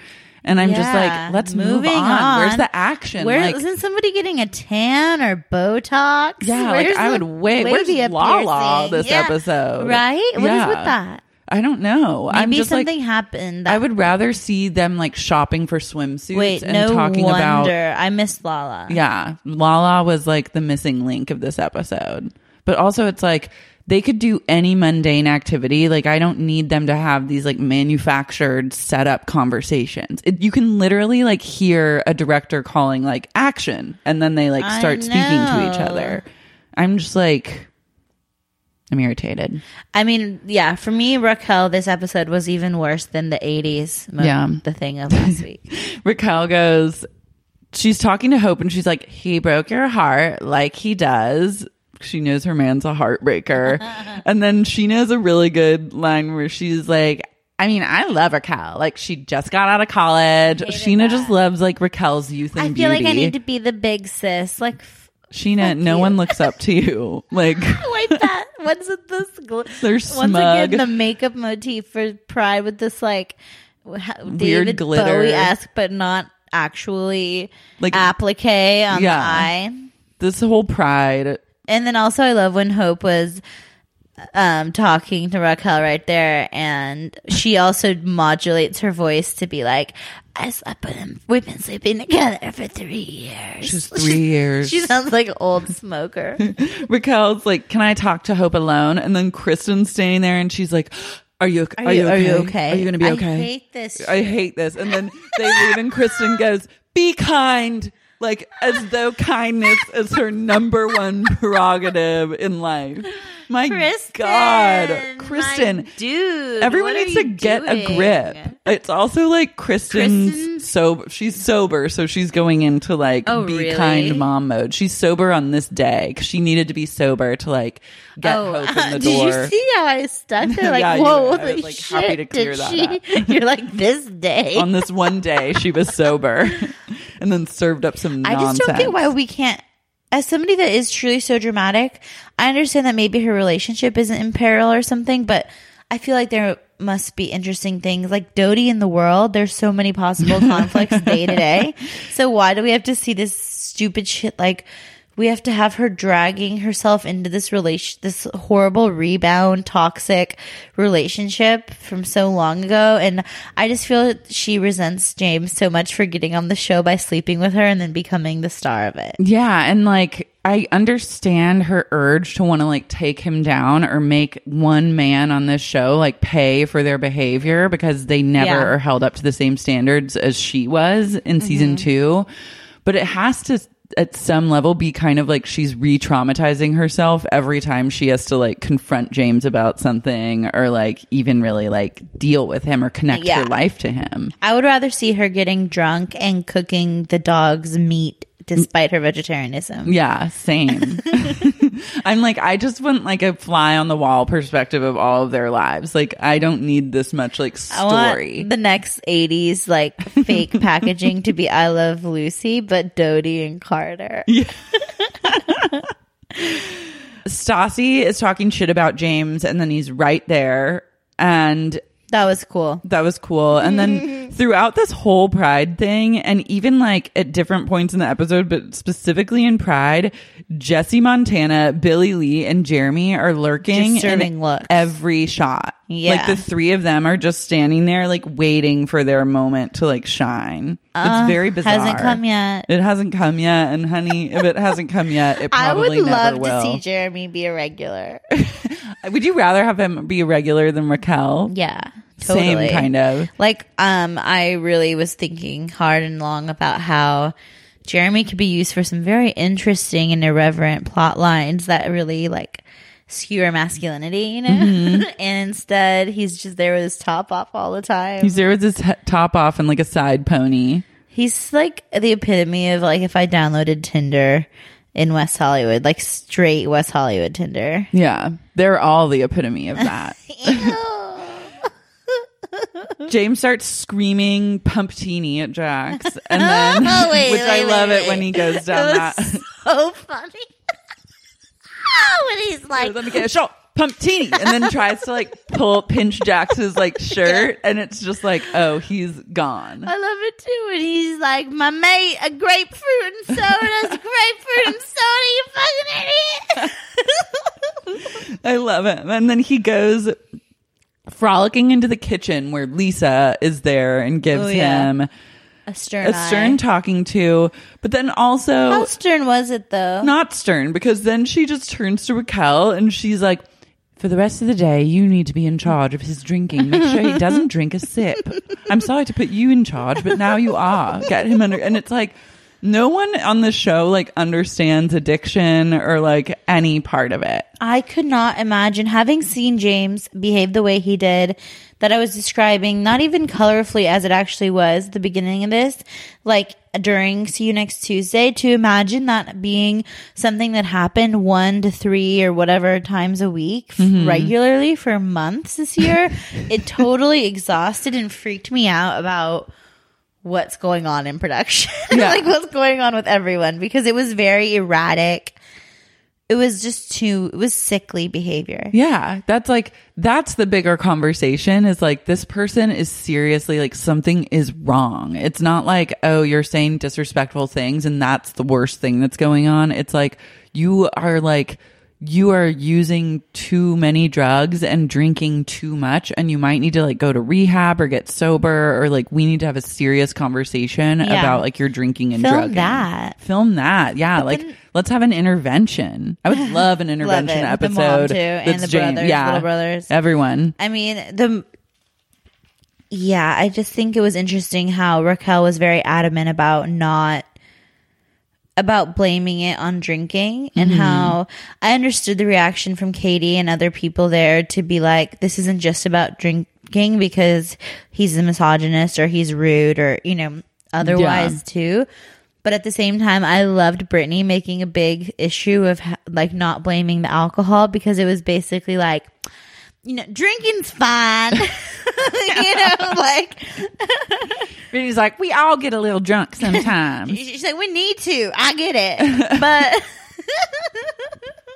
S4: And I'm just like, let's
S7: Moving
S4: move on.
S7: on.
S4: Where's the action?
S7: Where
S4: like,
S7: isn't somebody getting a tan or Botox?
S4: yeah, like I would wait. Where's Lala this
S7: Yeah.
S4: episode?
S7: Right? What is
S4: yeah.
S7: with that?
S4: I don't know. I'm
S7: Maybe
S4: just like
S7: something happened.
S4: I would rather see them like shopping for swimsuits
S7: Wait,
S4: and
S7: no
S4: talking
S7: wonder.
S4: about
S7: I missed Lala.
S4: Yeah, Lala was like the missing link of this episode. But also, it's like they could do any mundane activity. Like, I don't need them to have these like manufactured setup conversations. It, you can literally like hear a director calling like action, and then they like start speaking to each other. I'm just like, I'm irritated.
S7: I mean, yeah, for me, Raquel, this episode was even worse than the 80s, mo-
S4: Yeah.
S7: the thing of last week. <laughs>
S4: Raquel goes, she's talking to Hope and she's like, he broke your heart like he does. She knows her man's a heartbreaker. <laughs> and then she knows a really good line where she's like, I mean, I love Raquel. Like she just got out of college. Scheana just loves like Raquel's youth and beauty.
S7: I feel
S4: beauty.
S7: like I need to be the big sis. Like, f-
S4: Scheana, no one looks up to you. <laughs> Like
S7: like that. <laughs> What's with this? Gl-
S4: They're
S7: Once
S4: smug.
S7: again, the makeup motif for Pride with this like wh-
S4: Weird
S7: David
S4: glitter.
S7: Bowie esque, but not actually
S4: Like-
S7: like applique on
S4: Yeah.
S7: the eye.
S4: this whole pride.
S7: And then also, I love when Hope was um talking to Raquel right there, and she also modulates her voice to be like, "I slept with him. We've been sleeping together for three years."
S4: Just <laughs> three years.
S7: She sounds like an old smoker. <laughs>
S4: Raquel's like, "Can I talk to Hope alone?" And then Kristen's standing there, and she's like, "Are you? Are,
S7: Are
S4: you? okay?
S7: are you okay?
S4: Are you going to be okay?
S7: I hate this
S4: I hate this. And then they <laughs> leave, and Kristen goes, "Be kind." Like as though kindness is her number one prerogative in life. My God, Kristen,
S7: dude,
S4: Everyone needs to
S7: you
S4: get a grip. It's also like Kristen's
S7: Kristen's-
S4: sober. She's sober, so she's going into like
S7: Oh,
S4: be
S7: really?
S4: kind mom mode. She's sober on this day because she needed to be sober to like get
S7: Oh,
S4: hope in <laughs> the door.
S7: did you see how I stuck <laughs> there? Like,
S4: Yeah,
S7: whoa,
S4: was, like,
S7: shit!
S4: happy to clear
S7: did
S4: that
S7: she? <laughs> You're like this day.
S4: on this one day, she was sober, and then served up some
S7: I
S4: nonsense.
S7: just don't get why we can't. As somebody that is truly so dramatic, I understand that maybe her relationship isn't in peril or something, but I feel like there must be interesting things like Dodie in the world. There's so many possible <laughs> conflicts day to day. So why do we have to see this stupid shit? Like we have to have her dragging herself into this relation, this horrible rebound, toxic relationship from so long ago. And I just feel that she resents James so much for getting on the show by sleeping with her and then becoming the star of it.
S4: Yeah, and like I understand her urge to want to like take him down or make one man on this show like pay for their behavior because they never
S7: Yeah.
S4: are held up to the same standards as she was in season
S7: Mhm.
S4: 2. But it has to at some level be kind of like she's re-traumatizing herself every time she has to like confront James about something or like even really like deal with him or connect
S7: Yeah.
S4: her life to him.
S7: I would rather see her getting drunk and cooking the dog's meat despite her vegetarianism.
S4: Yeah, same. <laughs> <laughs> I'm like, I just want like a fly on the wall perspective of all of their lives. Like, I don't need this much like story.
S7: the next 80s like fake <laughs> packaging to be I Love Lucy, but Dodie and Carter.
S4: Stassi is talking shit about James, and then he's right there, and
S7: That was cool.
S4: that was cool. And then throughout this whole Pride thing, and even like at different points in the episode, but specifically in Pride, Jesse Montana, Billie Lee, and Jeremy are lurking in
S7: looks.
S4: every shot.
S7: Yeah.
S4: like the three of them are just standing there, like waiting for their moment to like shine.
S7: Uh,
S4: it's very bizarre.
S7: hasn't come yet.
S4: It hasn't come yet, and honey, if it hasn't come yet, it <laughs> probably will.
S7: I would love
S4: will.
S7: to see Jeremy be a regular. <laughs>
S4: Would you rather have him be a regular than Raquel?
S7: Yeah. Totally.
S4: Same kind of.
S7: Like, um, I really was thinking hard and long about how Jeremy could be used for some very interesting and irreverent plot lines that really like skewer masculinity, you know?
S4: Mm-hmm. <laughs>
S7: and instead, he's just there with his top off all the time.
S4: He's there with his he- top off and like a side pony.
S7: He's like the epitome of like if I downloaded Tinder in West Hollywood, like straight West Hollywood Tinder.
S4: Yeah, they're all the epitome of that. <laughs> <laughs> James starts screaming pumptini at Jax, and then <laughs>
S7: Oh, wait,
S4: which I
S7: wait,
S4: love
S7: wait,
S4: it when he goes down that.
S7: so <laughs> funny. when he's like,
S4: Let me get a shot. Pumptini, and then tries to like pull pinch Jax's like shirt, and it's just like, oh, he's gone.
S7: I love it too. And he's like, my mate, a grapefruit and soda's grapefruit and soda, you fucking idiot.
S4: I love it. And then he goes frolicking into the kitchen where Lisa is there and gives
S7: Oh, yeah.
S4: him
S7: A stern
S4: a stern talking to, but then also
S7: How stern was it though?
S4: not stern because then she just turns to Raquel and she's like, for the rest of the day, you need to be in charge of his drinking. Make sure he doesn't drink a sip. I'm sorry to put you in charge, but now you are. Get him under. And it's like, no one on the show like understands addiction or like any part of it.
S7: I could not imagine having seen James behave the way he did that I was describing, not even colorfully as it actually was the beginning of this, like during See You Next Tuesday, to imagine that being something that happened one to three or whatever times a week
S4: Mm-hmm.
S7: regularly for months this year, it totally <laughs> exhausted and freaked me out about what's going on in production. <laughs>
S4: Yeah.
S7: like what's going on with everyone because it was very erratic. It was just too it was sickly behavior.
S4: Yeah, that's like that's the bigger conversation is like this person is seriously like something is wrong. It's not like oh you're saying disrespectful things and that's the worst thing that's going on. It's like you are like you are using too many drugs and drinking too much and you might need to like go to rehab or get sober or like we need to have a serious conversation
S7: Yeah.
S4: about like your drinking and
S7: Film
S4: drugging.
S7: that.
S4: Film that. Yeah,
S7: But
S4: like
S7: then-
S4: let's have an intervention. I would <laughs> love an intervention
S7: it, with the
S4: episode
S7: mom, too, and the
S4: Jane-
S7: brothers,
S4: yeah,
S7: little brothers.
S4: everyone.
S7: I mean, the yeah, I just think it was interesting how Raquel was very adamant about not about blaming it on drinking and
S4: Mm-hmm.
S7: how I understood the reaction from Katie and other people there to be like this isn't just about drinking because he's a misogynist or he's rude or you know otherwise too. But at the same time, I loved Brittany making a big issue of like not blaming the alcohol because it was basically like, you know, drinking's fine. <laughs> you know, like
S4: Brittany's like, we all get a little drunk sometimes. <laughs>
S7: she's like, we need to. I get it, but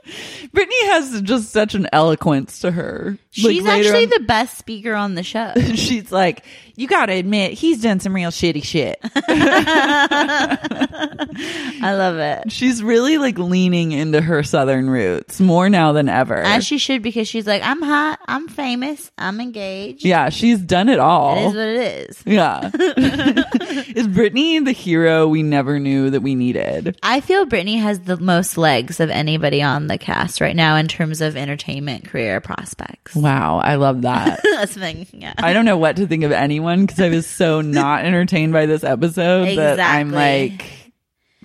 S7: <laughs>
S4: Brittany has just such an eloquence to her.
S7: She's
S4: later
S7: actually
S4: on-
S7: the best speaker on the show.
S4: She's like, you got to admit, he's done some real shitty shit. <laughs> <laughs>
S7: I love it.
S4: She's really like leaning into her southern roots more now than ever.
S7: As she should because she's like, I'm hot, I'm famous, I'm engaged.
S4: yeah, she's done it all.
S7: It is what it is. <laughs>
S4: Yeah. is Brittany the hero we never knew that we needed?
S7: I feel Brittany has the most legs of anybody on the cast right now in terms of entertainment career prospects.
S4: Wow, I love that.
S7: That's the thing. Yeah.
S4: I don't know what to think of anyone because I was so <laughs> not entertained by this episode that I'm
S7: Exactly.
S4: like,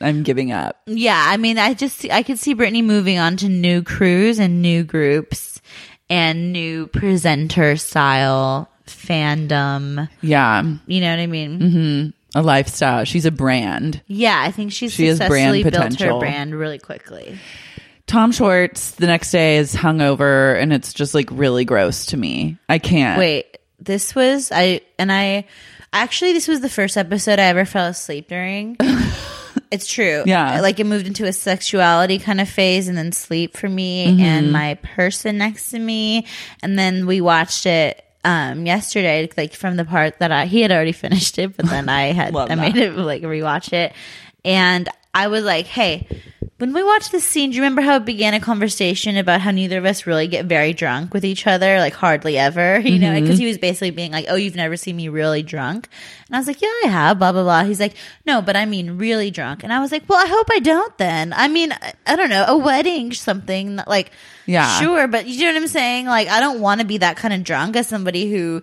S4: I'm giving up.
S7: Yeah, I mean, I just I could see Brittany moving on to new crews and new groups and new presenter style fandom.
S4: Yeah.
S7: You know what I mean? Mm-hmm.
S4: a lifestyle. She's a brand.
S7: Yeah, I think she's
S4: She has brand
S7: successfully built her
S4: potential.
S7: brand really quickly.
S4: Tom Schwartz the next day is hungover and it's just like really gross to me. I can't.
S7: Wait, this was I and I actually this was the first episode I ever fell asleep during. <laughs> it's true.
S4: Yeah.
S7: Like it moved into a sexuality kind of phase and then sleep for me
S4: Mhm.
S7: and my person next to me and then we watched it um yesterday like from the part that I he had already <laughs> finished it but then I had I made
S4: that.
S7: it like rewatch it and I was like, "Hey, when we watched this scene, do you remember how it began a conversation about how neither of us really get very drunk with each other, like hardly ever, <laughs> you know? Because he mm-hmm. was basically being like, "Oh, you've never seen me really drunk," and I was like, "Yeah, I have." Blah blah blah. He's like, "No, but I mean really drunk," and I was like, "Well, I hope I don't then. I mean, I, I don't know, a wedding, something like."
S4: Yeah.
S7: Sure, but you know what I'm saying? Like, I don't want to be that kind of drunk as somebody who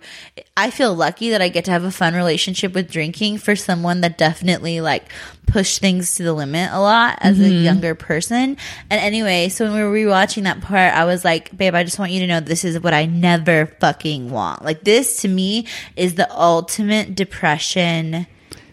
S7: I feel lucky that I get to have a fun relationship with drinking for someone that definitely like pushed things to the limit a lot as a
S4: Mhm.
S7: younger person. And anyway, so when we were rewatching that part, I was like, babe, I just want you to know this is what I never fucking want. Like, this to me is the ultimate depression.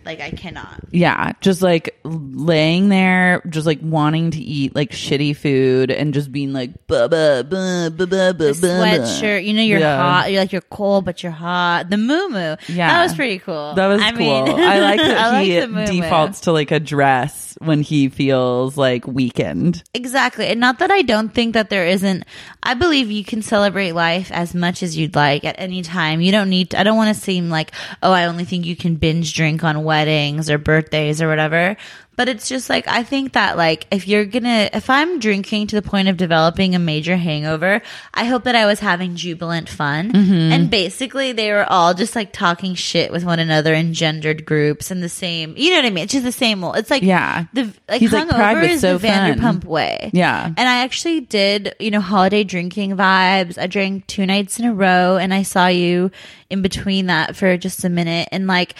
S7: Like, I cannot.
S4: Yeah, just like laying there, just like wanting to eat like shitty food and just being like, buh, buh, buh, buh, buh, buh,
S7: The
S4: buh, buh.
S7: sweatshirt, you know, you're
S4: Yeah.
S7: hot. You're like you're cold, but you're hot. The moo moo,
S4: Yeah.
S7: that was pretty cool.
S4: That was
S7: I
S4: cool.
S7: mean-
S4: I like <laughs> that
S7: I
S4: he
S7: like
S4: defaults to like a dress when he feels like weakened.
S7: Exactly. And not that I don't think that there isn't, I believe you can celebrate life as much as you'd like at any time. You don't need, I don't want to seem like, oh, I only think you can binge drink on weddings or birthdays or whatever. But it's just like, I think that like, if you're gonna, if I'm drinking to the point of developing a major hangover, I hope that I was having jubilant fun.
S4: Mhm.
S7: And basically they were all just like talking shit with one another in gendered groups and the same, you know what I mean? It's just the same old, it's like,
S4: Yeah.
S7: the, like
S4: He's
S7: hungover
S4: was
S7: is
S4: so
S7: the Vanderpump
S4: fun.
S7: way.
S4: Yeah.
S7: And I actually did, you know, holiday drinking vibes. I drank two nights in a row and I saw you in between that for just a minute. And like,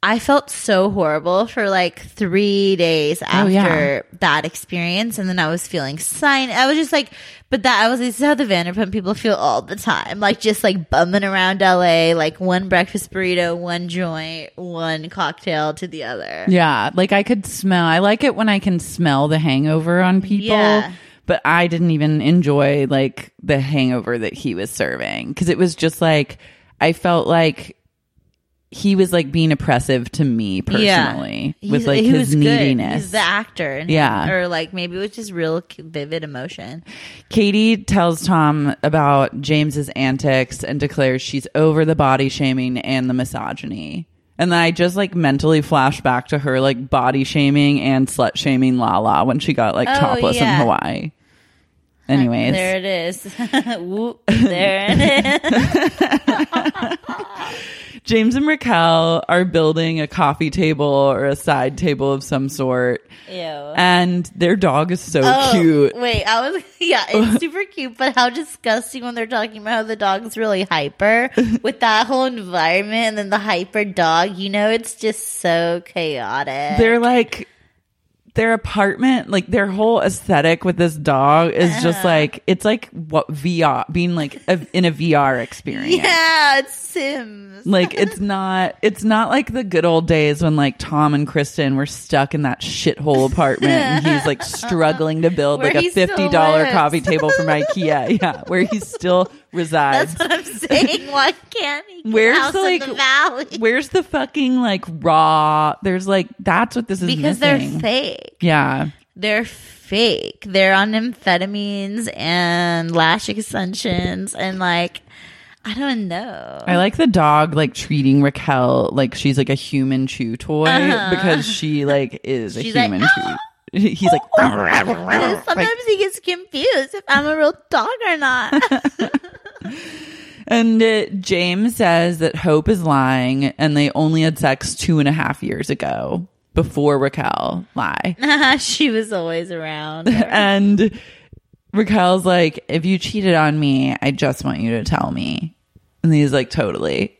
S7: I felt so horrible for like three days after
S4: Oh, yeah.
S7: that experience. And then I was feeling sign. I was just like, but that I was, this is how the Vanderpump people feel all the time. Like just like bumming around LA, like one breakfast burrito, one joint, one cocktail to the other.
S4: Yeah, like I could smell. I like it when I can smell the hangover on people.
S7: Yeah.
S4: But I didn't even enjoy like the hangover that he was serving because it was just like I felt like he was like being oppressive to me personally
S7: He's-
S4: with like
S7: he
S4: his
S7: was good.
S4: neediness.
S7: He's the actor. him.
S4: Yeah.
S7: Or like maybe it was just real vivid emotion.
S4: Katie tells Tom about James's antics and declares she's over the body shaming and the misogyny. And then I just like mentally flash back to her like body shaming and slut shaming Lala when she got like
S7: Oh,
S4: topless
S7: yeah.
S4: in Hawaii. Uh, Anyways,
S7: There it is. <laughs> Whoop, there it is. <laughs>
S4: James and Raquel are building a coffee table or a side table of some sort.
S7: Ew.
S4: And their dog is so
S7: Oh,
S4: cute.
S7: Wait, I was <laughs> yeah, it's super cute, but how disgusting when they're talking about how the dog's really hyper with that whole environment and then the hyper dog. You know, it's just so chaotic.
S4: They're like their apartment, like their whole aesthetic with this dog is just
S7: Uh-huh.
S4: like it's like what VR being like a, in a VR experience.
S7: yeah, it's Sims.
S4: Like it's <laughs> not it's not like the good old days when like Tom and Kristen were stuck in that shithole apartment and he's like struggling to build <laughs>
S7: Where
S4: like a fifty dollar coffee table from <laughs> IKEA. Yeah, where he still resides.
S7: That's what I'm saying. <laughs> Why can't he
S4: Where's the, like
S7: the
S4: where's the fucking like raw there's like that's what this is
S7: Because
S4: missing.
S7: they're fake.
S4: Yeah.
S7: They're fake. They're on amphetamines and lash extensions and like I don't know.
S4: I like the dog like treating Raquel like she's like a human chew toy
S7: Uh-huh.
S4: because she like is <laughs> a
S7: She's like,
S4: human chew. He's like,
S7: Sometimes he gets confused if I'm a real dog or not. <laughs>
S4: and uh, James says that Hope is lying and they only had sex two and a half years ago before Raquel lie. <laughs>
S7: she was always around. <laughs>
S4: and Raquel's like, if you cheated on me, I just want you to tell me. And he's like, totally.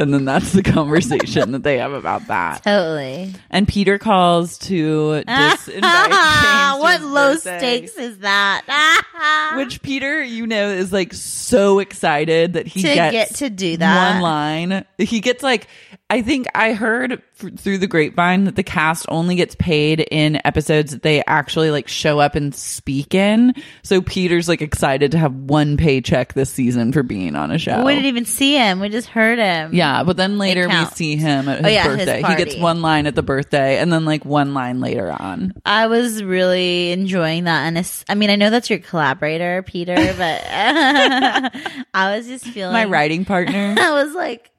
S4: And then that's the <laughs> conversation that they have about that.
S7: Totally.
S4: And Peter calls to disinvite <laughs> James. <laughs> to
S7: what
S4: his
S7: low
S4: birthday.
S7: stakes is that?
S4: Which Peter, you know, is like so excited that he
S7: To
S4: gets
S7: get to do that.
S4: one line. He gets like, I think I heard f- through the grapevine that the cast only gets paid in episodes that they actually like show up and speak in. So Peter's like excited to have one paycheck this season for being on a show.
S7: We didn't even see him. We just heard him.
S4: Yeah, but then later we see him at
S7: Oh,
S4: his
S7: yeah, his
S4: birthday. he gets one line at the birthday and then like one line later on.
S7: I was really enjoying that. And I mean, I know that's your collaborator, Peter, but <laughs> I was just feeling
S4: My writing partner. <laughs>
S7: I was like,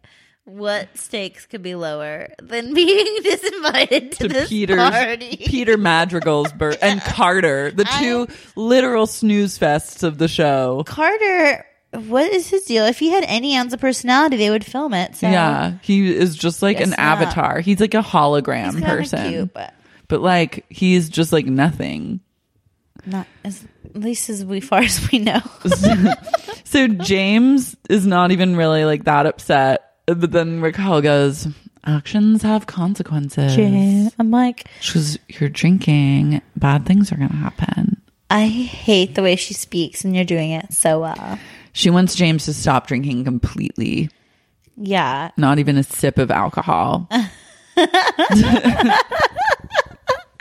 S7: what stakes could be lower than <laughs> being disinvited to,
S4: to
S7: this
S4: Peter's
S7: party?
S4: Peter Madrigal's birth <laughs> and Carter, the two literal snooze fests of the show.
S7: Carter, what is his deal? If he had any ounce of personality, they would film it. So
S4: Yeah, he is just like
S7: Guess
S4: an
S7: not.
S4: avatar. He's like a hologram person.
S7: cute, but-
S4: but like he's just like nothing.
S7: not as at least as we far as we know. <laughs>
S4: So James is not even really like that upset. But then Raquel goes, actions have consequences.
S7: Jane, I'm like,
S4: Because you're drinking, bad things are going to happen.
S7: I hate the way she speaks, and you're doing it so well.
S4: She wants James to stop drinking completely,
S7: Yeah,
S4: not even a sip of alcohol. <laughs>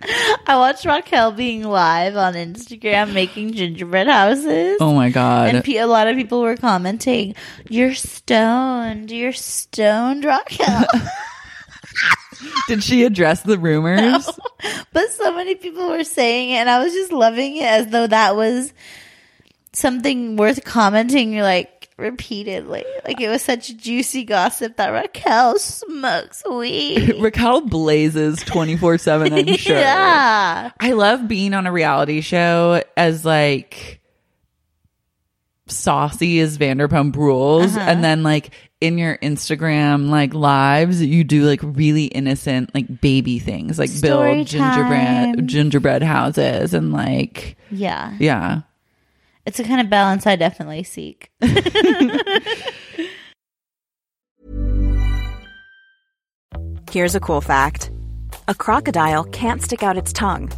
S4: <laughs>
S7: I watched Raquel being live on Instagram making gingerbread houses.
S4: Oh my God.
S7: And pe- a lot of people were commenting, "You're stoned. You're stoned, Raquel." <laughs>
S4: Did she address the rumors? <laughs>
S7: but so many people were saying it, and I was just loving it as though that was something worth commenting. You're like repeatedly, like it was such juicy gossip that Raquel smokes weed. <laughs>
S4: Raquel blazes 24 7, I'm <laughs> sure.
S7: Yeah.
S4: I love being on a reality show as like saucy as Vanderpump Rules.
S7: Uh-huh.
S4: And then like in your Instagram like lives, you do like really innocent like baby things like
S7: Story
S4: build gingerbread
S7: time.
S4: gingerbread houses and like
S7: Yeah.
S4: yeah.
S7: It's a kind of balance I definitely seek. <laughs>
S8: Here's a cool fact a crocodile can't stick out its tongue.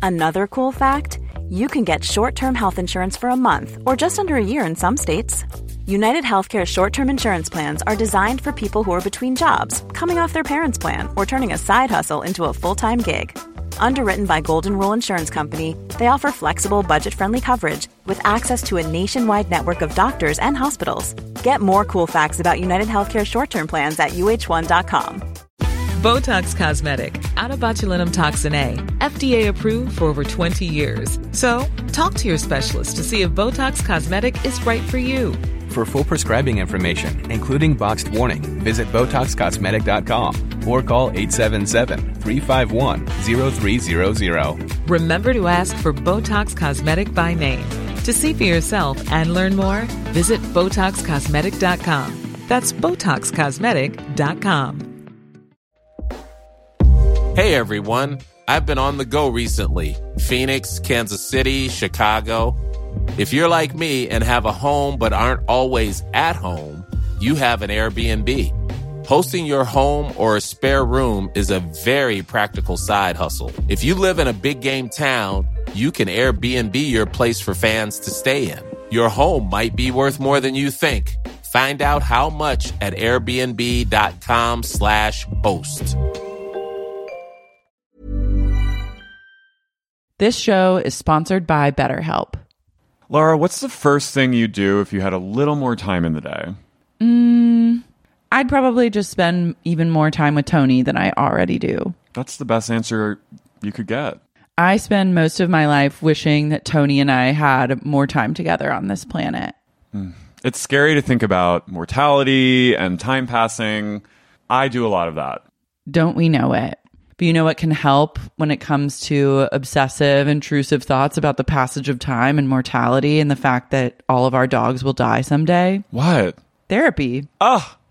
S8: Another cool fact you can get short term health insurance for a month or just under a year in some states. United Healthcare short term insurance plans are designed for people who are between jobs, coming off their parents' plan, or turning a side hustle into a full time gig. Underwritten by Golden Rule Insurance Company, they offer flexible, budget friendly coverage with access to a nationwide network of doctors and hospitals. Get more cool facts about United Healthcare short term plans at uhone.com.
S9: Botox Cosmetic, onabotulinumtoxinA, FDA approved for over 20 years. So, talk to your specialist to see if Botox Cosmetic is right for you.
S10: For full prescribing information, including boxed warning, visit BotoxCosmetic.com or call 877-351-0300.
S9: Remember to ask for Botox Cosmetic by name. To see for yourself and learn more, visit BotoxCosmetic.com. That's BotoxCosmetic.com.
S11: Hey everyone, I've been on the go recently Phoenix, Kansas City, Chicago. If you're like me and have a home but aren't always at home, you have an Airbnb. Hosting your home or a spare room is a very practical side hustle. If you live in a big game town, you can Airbnb your place for fans to stay in. Your home might be worth more than you think. Find out how much at airbnb.com slash host.
S4: This show is sponsored by BetterHelp.
S12: Laura, what's the first thing you do if you had a little more time in the day?
S4: Mm, I'd probably just spend even more time with Tony than I already do.
S12: That's the best answer you could get.
S4: I spend most of my life wishing that Tony and I had more time together on this planet.
S12: It's scary to think about mortality and time passing. I do a lot of that.
S4: Don't we know it? But you know what can help when it comes to obsessive, intrusive thoughts about the passage of time and mortality and the fact that all of our dogs will die someday?
S12: What?
S4: Therapy.
S12: Ah,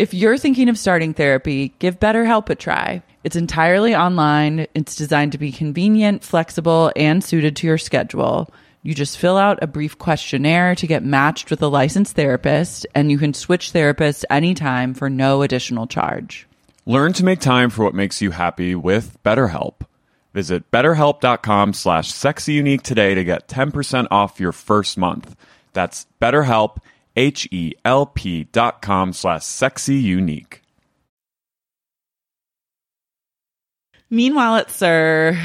S4: If you're thinking of starting therapy, give BetterHelp a try. It's entirely online. It's designed to be convenient, flexible, and suited to your schedule. You just fill out a brief questionnaire to get matched with a licensed therapist, and you can switch therapists anytime for no additional charge.
S12: Learn to make time for what makes you happy with BetterHelp. Visit betterhelp.com slash sexyunique today to get 10% off your first month. That's betterhelp, H-E-L-P dot com slash sexy unique.
S4: Meanwhile, at SUR,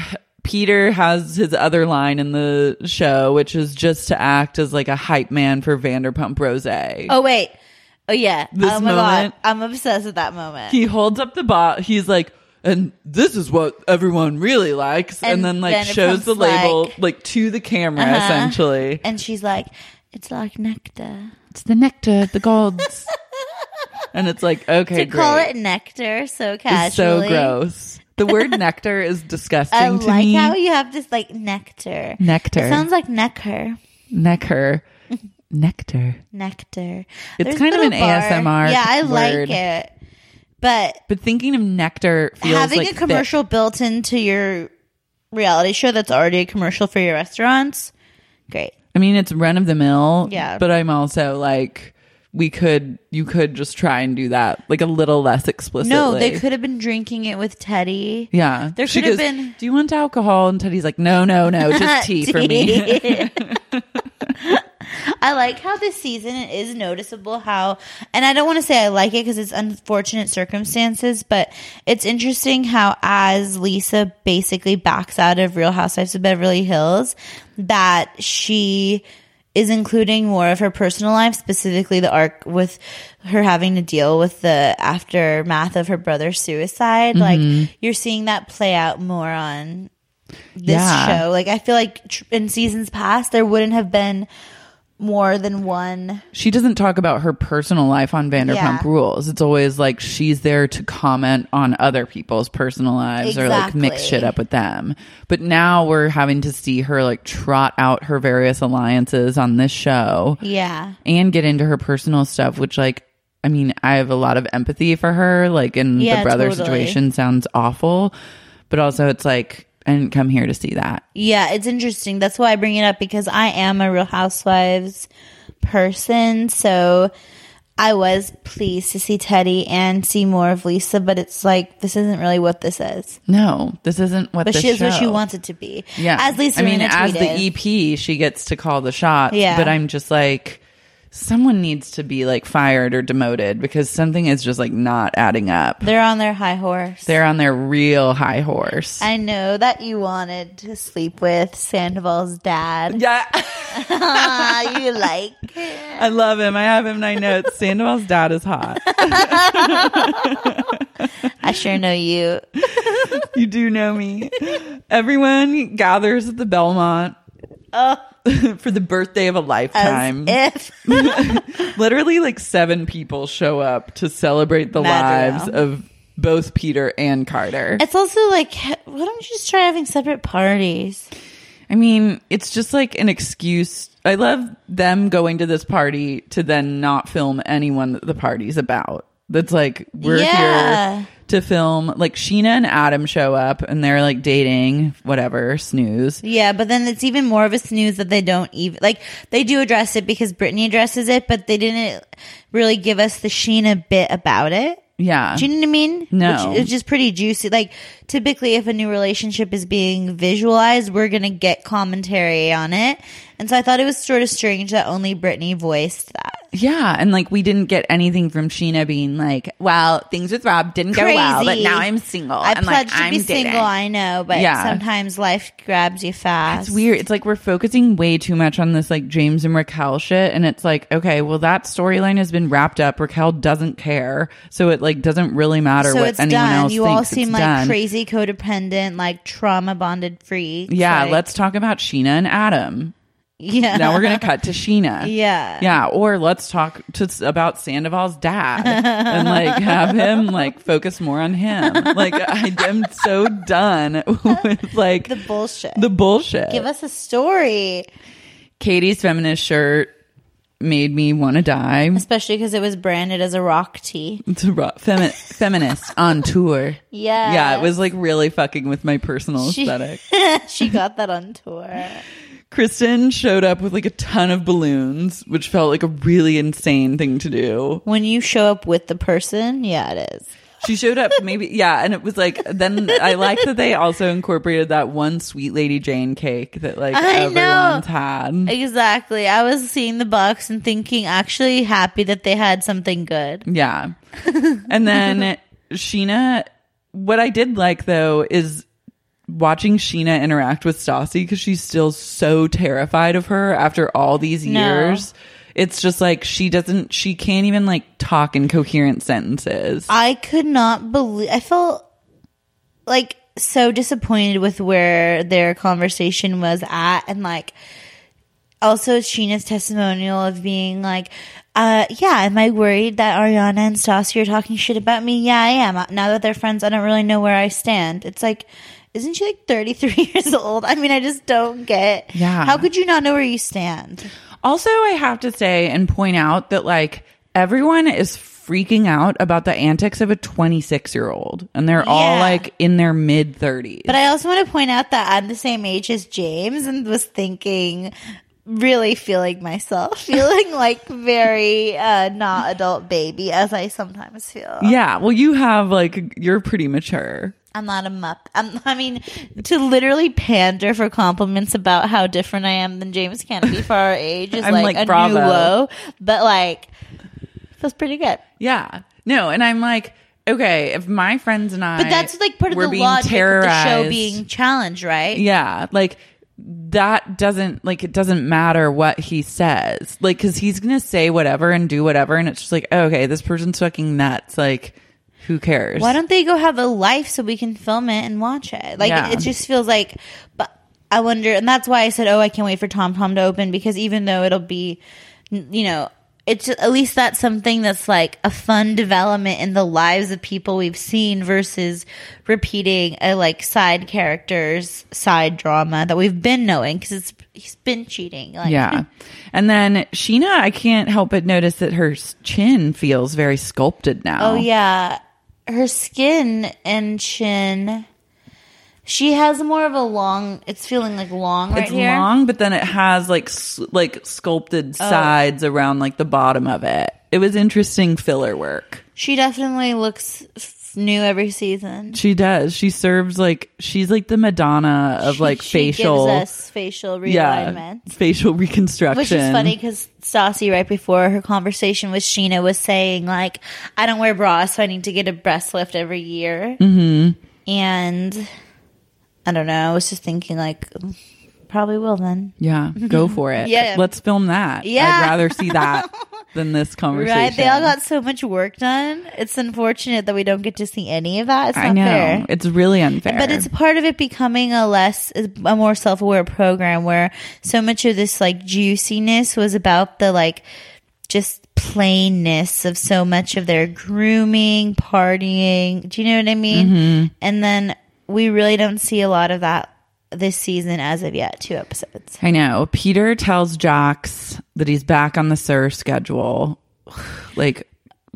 S4: Peter has his other line in the show, which is just to act as like a hype man for Vanderpump Rose.
S7: Oh wait. Oh yeah.
S4: This
S7: oh my
S4: moment-
S7: god. I'm obsessed with that moment.
S4: He holds up the bot. He's like, and this is what everyone really likes, and,
S7: And
S4: then like
S7: Vanderpump's
S4: shows the label
S7: like-
S4: like to the camera
S7: Uh-huh.
S4: essentially.
S7: And she's like, it's like nectar.
S4: It's the nectar of the gods. <laughs> and it's like, okay,
S7: to call it nectar so casually.
S4: It's so gross. The word <laughs> nectar is disgusting
S7: I
S4: to
S7: like
S4: me.
S7: how you have this like nectar.
S4: Nectar.
S7: It sounds like necker.
S4: Nectar. <laughs> nectar.
S7: Nectar.
S4: It's
S7: There's
S4: kind of an
S7: bar-
S4: ASMR
S7: Yeah, I
S4: word.
S7: like it. But
S4: But thinking of nectar feels
S7: having
S4: like
S7: a
S4: thick.
S7: commercial built into your reality show that's already a commercial for your restaurants, great.
S4: I mean, it's run of the mill.
S7: Yeah.
S4: But I'm also like, we could, you could just try and do that like a little less explicitly.
S7: No, they could have been drinking it with Teddi.
S4: Yeah.
S7: There
S4: She
S7: could have
S4: goes,
S7: been
S4: Do you want alcohol? And Teddi's like, no, no, no, just <laughs> tea for me. <laughs> <laughs>
S7: I like how this season it is noticeable how, and I don't want to say I like it because it's unfortunate circumstances, but it's interesting how as Lisa basically backs out of Real Housewives of Beverly Hills, that she is including more of her personal life, specifically the arc with her having to deal with the aftermath of her brother's suicide.
S4: Mhm.
S7: Like you're seeing that play out more on this
S4: Yeah.
S7: show. Like I feel like tr- in seasons past there wouldn't have been more than one.
S4: she doesn't talk about her personal life on Vanderpump
S7: Yeah.
S4: Rules. It's always like she's there to comment on other people's personal lives or like mix shit up with them. But now we're having to see her like trot out her various alliances on this show.
S7: Yeah.
S4: And get into her personal stuff, which like I mean, I have a lot of empathy for her. Like in
S7: Yeah,
S4: the brother
S7: totally.
S4: situation sounds awful. But also it's like I didn't come here to see that.
S7: Yeah, it's interesting. That's why I bring it up because I am a Real Housewives person. So I was pleased to see Teddi and see more of Lisa, but it's like this isn't really what this is.
S4: No, this isn't what
S7: but she is what she wants it to be.
S4: Yeah.
S7: as Lisa.
S4: I mean,
S7: Rinna
S4: as
S7: tweeted.
S4: the EP, she gets to call the shots.
S7: Yeah.
S4: But I'm just like, someone needs to be like fired or demoted because something is just like not adding up.
S7: they're on their high horse.
S4: They're on their real high horse.
S7: I know that you wanted to sleep with Sandoval's dad.
S4: Yeah. <laughs> <laughs>
S7: you like
S4: I love him. I have him in my notes. Sandoval's dad is hot. <laughs>
S7: I sure know you.
S4: you do know me. Everyone gathers at the Belmont
S7: Oh, <laughs>
S4: for the birthday of a lifetime.
S7: if <laughs>
S4: Literally, like seven people show up to celebrate the lives of both Peter and Carter.
S7: it's also like, why don't you just try having separate parties?
S4: I mean, it's just like an excuse. I love them going to this party to then not film anyone that the party's about. That's like, we're
S7: Yeah.
S4: here to film. Like, Scheana and Adam show up and they're like dating, whatever, snooze.
S7: Yeah, but then it's even more of a snooze that they don't even like. They do address it because Brittany addresses it, but they didn't really give us the Scheana bit about it.
S4: Yeah.
S7: Do you know what I mean?
S4: No.
S7: Which is just pretty juicy. Like typically if a new relationship is being visualized, we're gonna get commentary on it. And so I thought it was sort of strange that only Brittany voiced that.
S4: Yeah, and like we didn't get anything from Scheana being like, "Well, things with Rob didn't go well, but now I'm single."
S7: I
S4: and like
S7: pledged to
S4: I'm
S7: be
S4: dating.
S7: single, I know, but
S4: Yeah.
S7: sometimes life grabs you fast.
S4: It's weird. It's like we're focusing way too much on this like James and Raquel shit, and it's like, okay, well that storyline has been wrapped up. Raquel doesn't care, so it like doesn't really matter
S7: so
S4: what
S7: it's
S4: anyone
S7: done.
S4: else
S7: You
S4: thinks.
S7: all seem
S4: it's
S7: like
S4: done.
S7: crazy codependent, like trauma bonded freaks.
S4: Yeah,
S7: like-
S4: let's talk about Scheana and Adam.
S7: Yeah.
S4: Now we're gonna cut to Scheana.
S7: Yeah.
S4: Yeah, or let's talk to about Sandoval's dad and like have him like focus more on him. Like I am so done <laughs> with like
S7: the bullshit.
S4: the bullshit.
S7: Give us a story,
S4: Katie's feminist shirt made me want to die.
S7: especially because it was branded as a rock tee.
S4: It's a rock, femi- feminist on tour.
S7: Yeah.
S4: Yeah, it was like really fucking with my personal
S7: She-
S4: aesthetic. <laughs>
S7: she got that on tour.
S4: Kristen showed up with like a ton of balloons, which felt like a really insane thing to do.
S7: When you show up with the person, yeah, it is.
S4: She showed up maybe <laughs> yeah, and it was like then I like that they also incorporated that one sweet lady Jane cake that like
S7: I
S4: everyone's
S7: know.
S4: had.
S7: Exactly. I was seeing the box and thinking, actually happy that they had something good.
S4: Yeah. and then <laughs> Scheana, what I did like though is watching Scheana interact with Stassi because she's still so terrified of her after all these
S7: No.
S4: years. It's just like she doesn't, she can't even like talk in coherent sentences.
S7: I could not believe. I felt like so disappointed with where their conversation was at, and like also Scheana's testimonial of being like, uh, "Yeah, am I worried that Ariana and Stassi are talking shit about me? Yeah, I am. Now that they're friends, I don't really know where I stand." It's like. Isn't she like 33 <laughs> years old? I mean, I just don't get.
S4: Yeah.
S7: How could you not know where you stand?
S4: Also, I have to say and point out that like everyone is freaking out about the antics of a 26 year old and they're all like in their mid 30s.
S7: But I also want to point out that I'm the same age as James and was thinking, really feeling myself, <laughs> feeling like very uh, not adult baby as I sometimes feel.
S4: Yeah, well, you have like you're pretty mature.
S7: I'm not a mupp. <laughs> I'm, I mean, to literally pander for compliments about how different I am than James Kennedy for our age is <laughs> like,
S4: like,
S7: a
S4: bravo.
S7: new low. But like, feels pretty good.
S4: Yeah, no, and I'm like, okay, if my friends and I,
S7: But that's like part of
S4: were
S7: the
S4: being
S7: logic of the show being challenged, right?
S4: yeah, like that doesn't like it doesn't matter what he says, like because he's gonna say whatever and do whatever, and it's just like, okay, this person's fucking nuts, like. Who cares?
S7: Why don't they go have a life so we can film it and watch it? Like
S4: Yeah.
S7: it, it just feels like. But I wonder, and that's why I said, "Oh, I can't wait for Tom Tom to open," because even though it'll be, you know, it's at least that's something that's like a fun development in the lives of people we've seen versus repeating a like side characters side drama that we've been knowing because it's he's been cheating. Like,
S4: yeah. <laughs> And then Scheana, I can't help but notice that her chin feels very sculpted now.
S7: Oh yeah, her skin and chin. She has more of a long. It's feeling like long right
S4: it's
S7: here.
S4: long, but then it has like s- like sculpted
S7: Oh.
S4: sides around like the bottom of it. It was interesting filler work.
S7: She definitely looks f- new every season.
S4: She does. She serves like she's like the Madonna of
S7: She-
S4: like
S7: she
S4: facial,
S7: gives us facial
S4: yeah,
S7: realignment.
S4: facial reconstruction.
S7: Which is funny because Stassi, right before her conversation with Scheana, was saying like, "I don't wear bras, so I need to get a breast lift every year."
S4: hmm
S7: And I don't know. I was just thinking like, probably will then.
S4: Yeah, go for it.
S7: Yeah.
S4: let's film that.
S7: Yeah.
S4: I'd rather see that <laughs> than this conversation.
S7: Right? They all got so much work done. It's unfortunate that we don't get to see any of that. It's not
S4: I know
S7: fair.
S4: it's really unfair.
S7: But it's part of it becoming a less, a more self aware program where so much of this like juiciness was about the like just plainness of so much of their grooming, partying. Do you know what I mean?
S4: Mhm.
S7: And then we really don't see a lot of that this season as of yet, two episodes.
S4: I know. Peter tells Jax that he's back on the SUR schedule. <sighs> Like,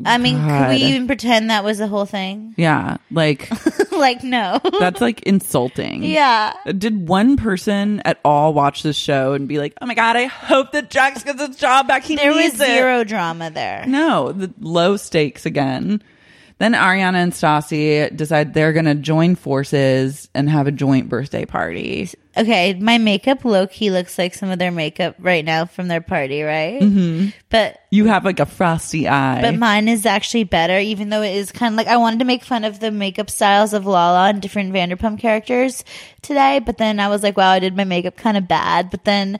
S7: I mean, could
S4: God.
S7: we even pretend that was the whole thing?
S4: yeah, like <laughs>
S7: like, no.
S4: that's like insulting.
S7: Yeah.
S4: Did one person at all watch this show and be like, "Oh my god, I hope that Jax gets his job back. He
S7: There was
S4: it."
S7: zero drama there.
S4: No, the low stakes again. Then Ariana and Stassi decide they're going to join forces and have a joint birthday party.
S7: Okay, my makeup low key looks like some of their makeup right now from their party, right?
S4: hmm
S7: But
S4: You have like a frosty eye.
S7: but mine is actually better, even though it is kind of like I wanted to make fun of the makeup styles of Lala and different Vanderpump characters today, but then I was like, wow, I did my makeup kind of bad, but then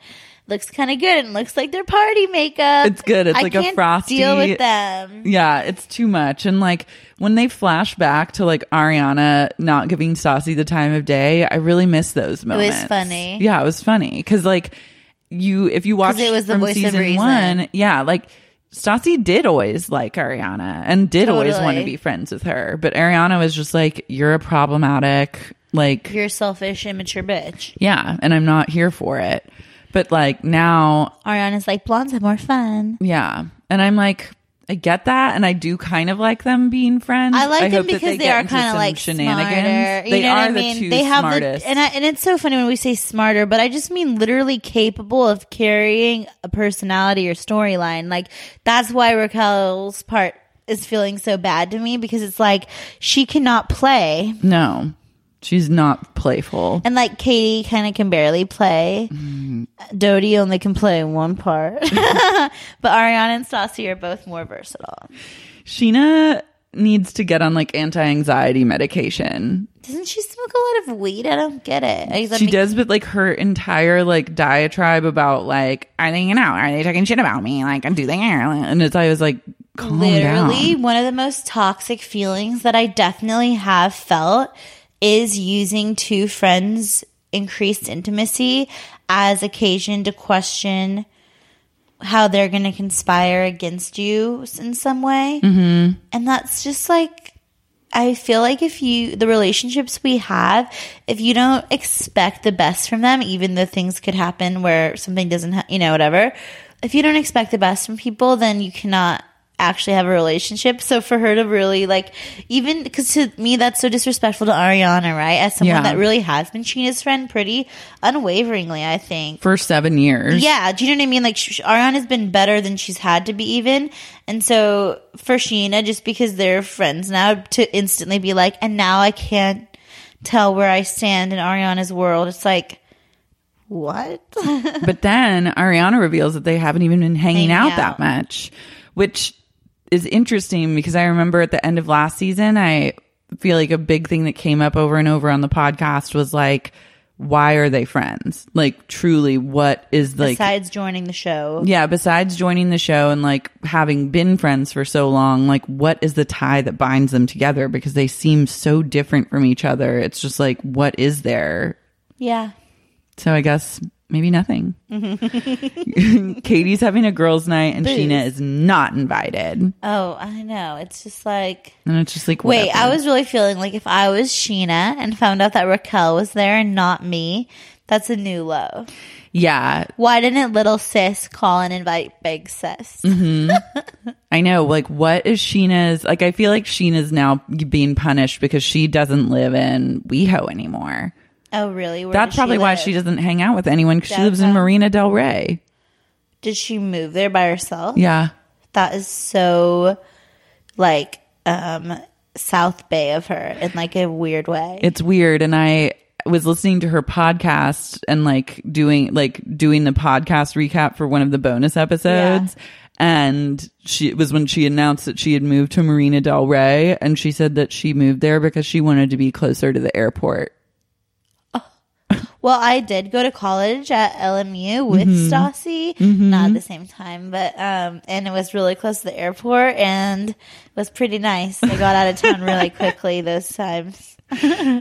S7: looks kind of good and looks like their party makeup.
S4: It's good. It's
S7: I
S4: like a
S7: can't
S4: frosty.
S7: Deal with them.
S4: Yeah, it's too much. And like when they flash back to like Ariana not giving Stassi the time of day, I really miss those moments.
S7: It was funny.
S4: Yeah, it was funny because like you, if you watch
S7: it was the
S4: from season one, yeah, like Stassi did always like Ariana and did always want to be friends with her, but Ariana was just like, "You're a problematic." Like
S7: You're a selfish, immature bitch.
S4: yeah, and I'm not here for it. But like now,
S7: Ariana's like blondes have more fun.
S4: yeah, and I'm like, I get that, and I do kind of like them being friends.
S7: I like them
S4: hope that
S7: because they,
S4: get
S7: are
S4: into
S7: kind of
S4: some
S7: like
S4: shenanigans.
S7: smarter. You
S4: They
S7: know
S4: are
S7: what I
S4: the
S7: mean?
S4: two
S7: they have
S4: smartest.
S7: the and I, and it's so funny when we say smarter, but I just mean literally capable of carrying a personality or storyline. Like that's why Raquel's part is feeling so bad to me because it's like she cannot play.
S4: no, she's not playful.
S7: And like Katie kind of can barely play.
S4: Mm-hmm.
S7: Dodie only can play one part. <laughs> but Ariana and Stassi are both more versatile.
S4: Scheana needs to get on like anti-anxiety medication.
S7: Doesn't she smoke a lot of weed? I don't get it.
S4: She
S7: make-
S4: does, but like her entire like diatribe about like, are they, you know, are they talking shit about me? Like, do they? And it's I was like, calm
S7: literally
S4: down.
S7: one of the most toxic feelings that I definitely have felt is using two friends' increased intimacy as occasion to question how they're going to conspire against you in some way.
S4: Mm-hmm.
S7: And that's just like, I feel like if you, the relationships we have, if you don't expect the best from them, even though things could happen where something doesn't, ha- you know, whatever, if you don't expect the best from people, then you cannot actually have a relationship. So for her to really like, even because to me, that's so disrespectful to Ariana, right? As someone
S4: Yeah.
S7: that really has been Scheana's friend pretty unwaveringly, I think.
S4: For seven years.
S7: Yeah, do you know what I mean? Like Sh- Ariana's been better than she's had to be, even. And so for Scheana, just because they're friends now, to instantly be like, and now I can't tell where I stand in Ariana's world. It's like, what? <laughs>
S4: but then Ariana reveals that they haven't even been hanging
S7: Hanging
S4: out,
S7: out.
S4: that much, which is interesting because I remember at the end of last season, I feel like a big thing that came up over and over on the podcast was like, why are they friends? Like, truly, what is like,
S7: Besides joining the show,
S4: yeah, besides joining the show and like having been friends for so long, like, what is the tie that binds them together? Because they seem so different from each other. It's just like, what is there?
S7: yeah.
S4: So I guess maybe nothing. <laughs> Katie's having a girls' night and
S7: Booze.
S4: Scheana is not invited.
S7: Oh, I know. It's just like,
S4: And it's just like,
S7: wait,
S4: whatever.
S7: I was really feeling like if I was Scheana and found out that Raquel was there and not me, that's a new low.
S4: Yeah.
S7: Why didn't little sis call and invite big sis?
S4: hmm <laughs> I know. Like, what is Scheana's? Like, I feel like Scheana's now being punished because she doesn't live in WeHo anymore.
S7: Oh, really? Where
S4: That's probably why
S7: live?
S4: she doesn't hang out with anyone because she lives in Marina Del Rey.
S7: Did she move there by herself?
S4: Yeah.
S7: That is so like um South Bay of her in like a weird way.
S4: It's weird. And I was listening to her podcast and like doing, like doing the podcast recap for one of the bonus episodes. And she, it was when she announced that she had moved to Marina Del Rey. And she said that she moved there because she wanted to be closer to the airport.
S7: Well, I did go to college at LMU with
S4: Mhm.
S7: Stassi,
S4: Mhm.
S7: not at the same time, but um and it was really close to the airport and it was pretty nice. I got out of town <laughs> really quickly those times.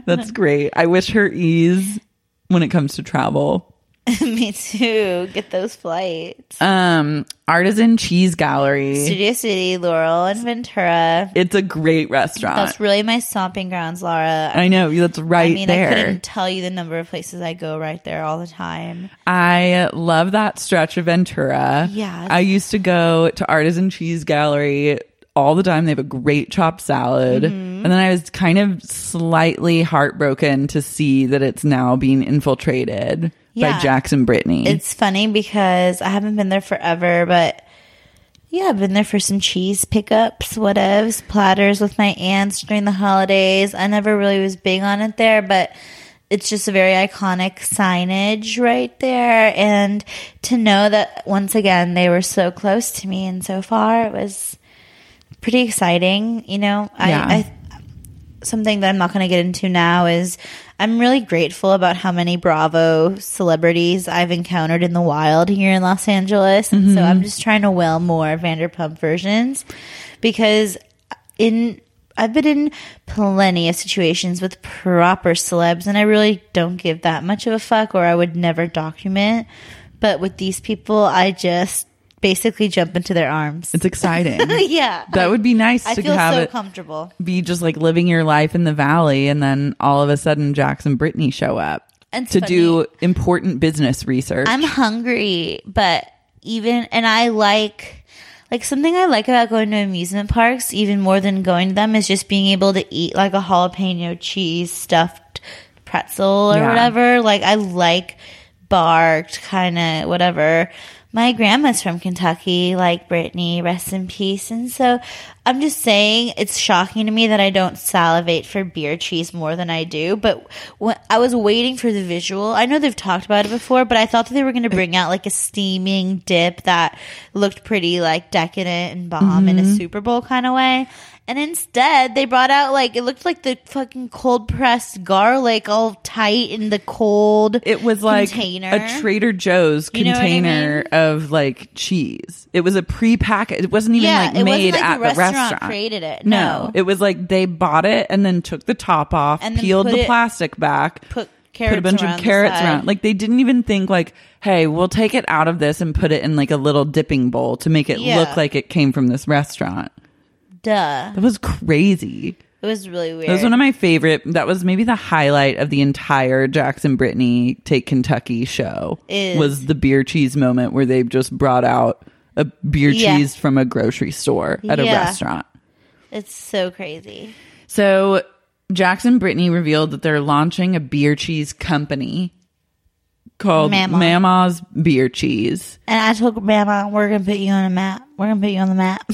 S4: That's great. I wish her ease when it comes to travel. <laughs>
S7: Me too. Get those flights.
S4: Um, Artisan Cheese Gallery.
S7: Studio City, Laurel and Ventura.
S4: It's a great restaurant.
S7: That's really my stomping grounds, Laura.
S4: I know that's right
S7: I mean,
S4: there.
S7: I couldn't tell you the number of places I go right there all the time.
S4: I love that stretch of Ventura.
S7: Yes.
S4: I used to go to Artisan Cheese Gallery all the time. They have a great chopped salad.
S7: Mhm.
S4: And then I was kind of slightly heartbroken to see that it's now being infiltrated
S7: Yeah.
S4: by Jackson Brittany.
S7: It's funny because I haven't been there forever, but Yeah, I've been there for some cheese pickups, whatevs, platters with my aunts during the holidays. I never really was big on it there, but it's just a very iconic signage right there. And to know that once again they were so close to me and so far, it was pretty exciting. You know,
S4: Yeah.
S7: I, I something that I'm not going to get into now is I'm really grateful about how many Bravo celebrities I've encountered in the wild here in Los Angeles. And so.
S4: Mm-hmm.
S7: I'm just trying to will more Vanderpump versions because in I've been in plenty of situations with proper celebs and I really don't give that much of a fuck or I would never document. But with these people, I just basically jump into their arms.
S4: It's exciting. <laughs>
S7: yeah.
S4: That would be nice
S7: I
S4: to
S7: feel
S4: have
S7: so
S4: it
S7: comfortable.
S4: be just like living your life in the valley and then all of a sudden Jax and Brittany show up
S7: And it's
S4: to do important business research.
S7: I'm hungry, but even and I like like something I like about going to amusement parks even more than going to them is just being able to eat like a jalapeno cheese stuffed pretzel or
S4: Yeah.
S7: whatever. Like I like barked kind of whatever. My grandma's from Kentucky, like Brittany, rest in peace. And so I'm just saying it's shocking to me that I don't salivate for beer cheese more than I do. But when I was waiting for the visual, I know they've talked about it before, but I thought that they were going to bring out like a steaming dip that looked pretty like decadent and bomb in a
S4: Mhm.
S7: Super Bowl kind of way. And instead, they brought out like it looked like the fucking cold pressed garlic, all tight in the cold.
S4: It was like
S7: container.
S4: a Trader Joe's
S7: You know what I
S4: container of like cheese. It was a pre-packaged. It wasn't even
S7: Yeah,
S4: like made
S7: like
S4: at the
S7: restaurant
S4: restaurant.
S7: created it.
S4: No.
S7: No.
S4: it was like they bought it and then took the top off,
S7: And
S4: peeled the
S7: it-
S4: plastic back,
S7: put
S4: put a bunch
S7: around
S4: of carrots around. Like they didn't even think like, hey, we'll take it out of this and put it in like a little dipping bowl to make it
S7: Yeah.
S4: look like it came from this restaurant.
S7: Duh.
S4: That was crazy.
S7: It was really weird.
S4: That was one of my favorite. That was maybe the highlight of the entire Jackson Brittany Take Kentucky show.
S7: Is-
S4: was the beer cheese moment where they just brought out a beer
S7: Yeah.
S4: cheese from a grocery store at a restaurant.
S7: It's so crazy.
S4: So Jackson Brittany revealed that they're launching a beer cheese company called
S7: Mama.
S4: Mama's Beer Cheese.
S7: And I told Grandma, we're gonna put you on a map. We're gonna put you on the map.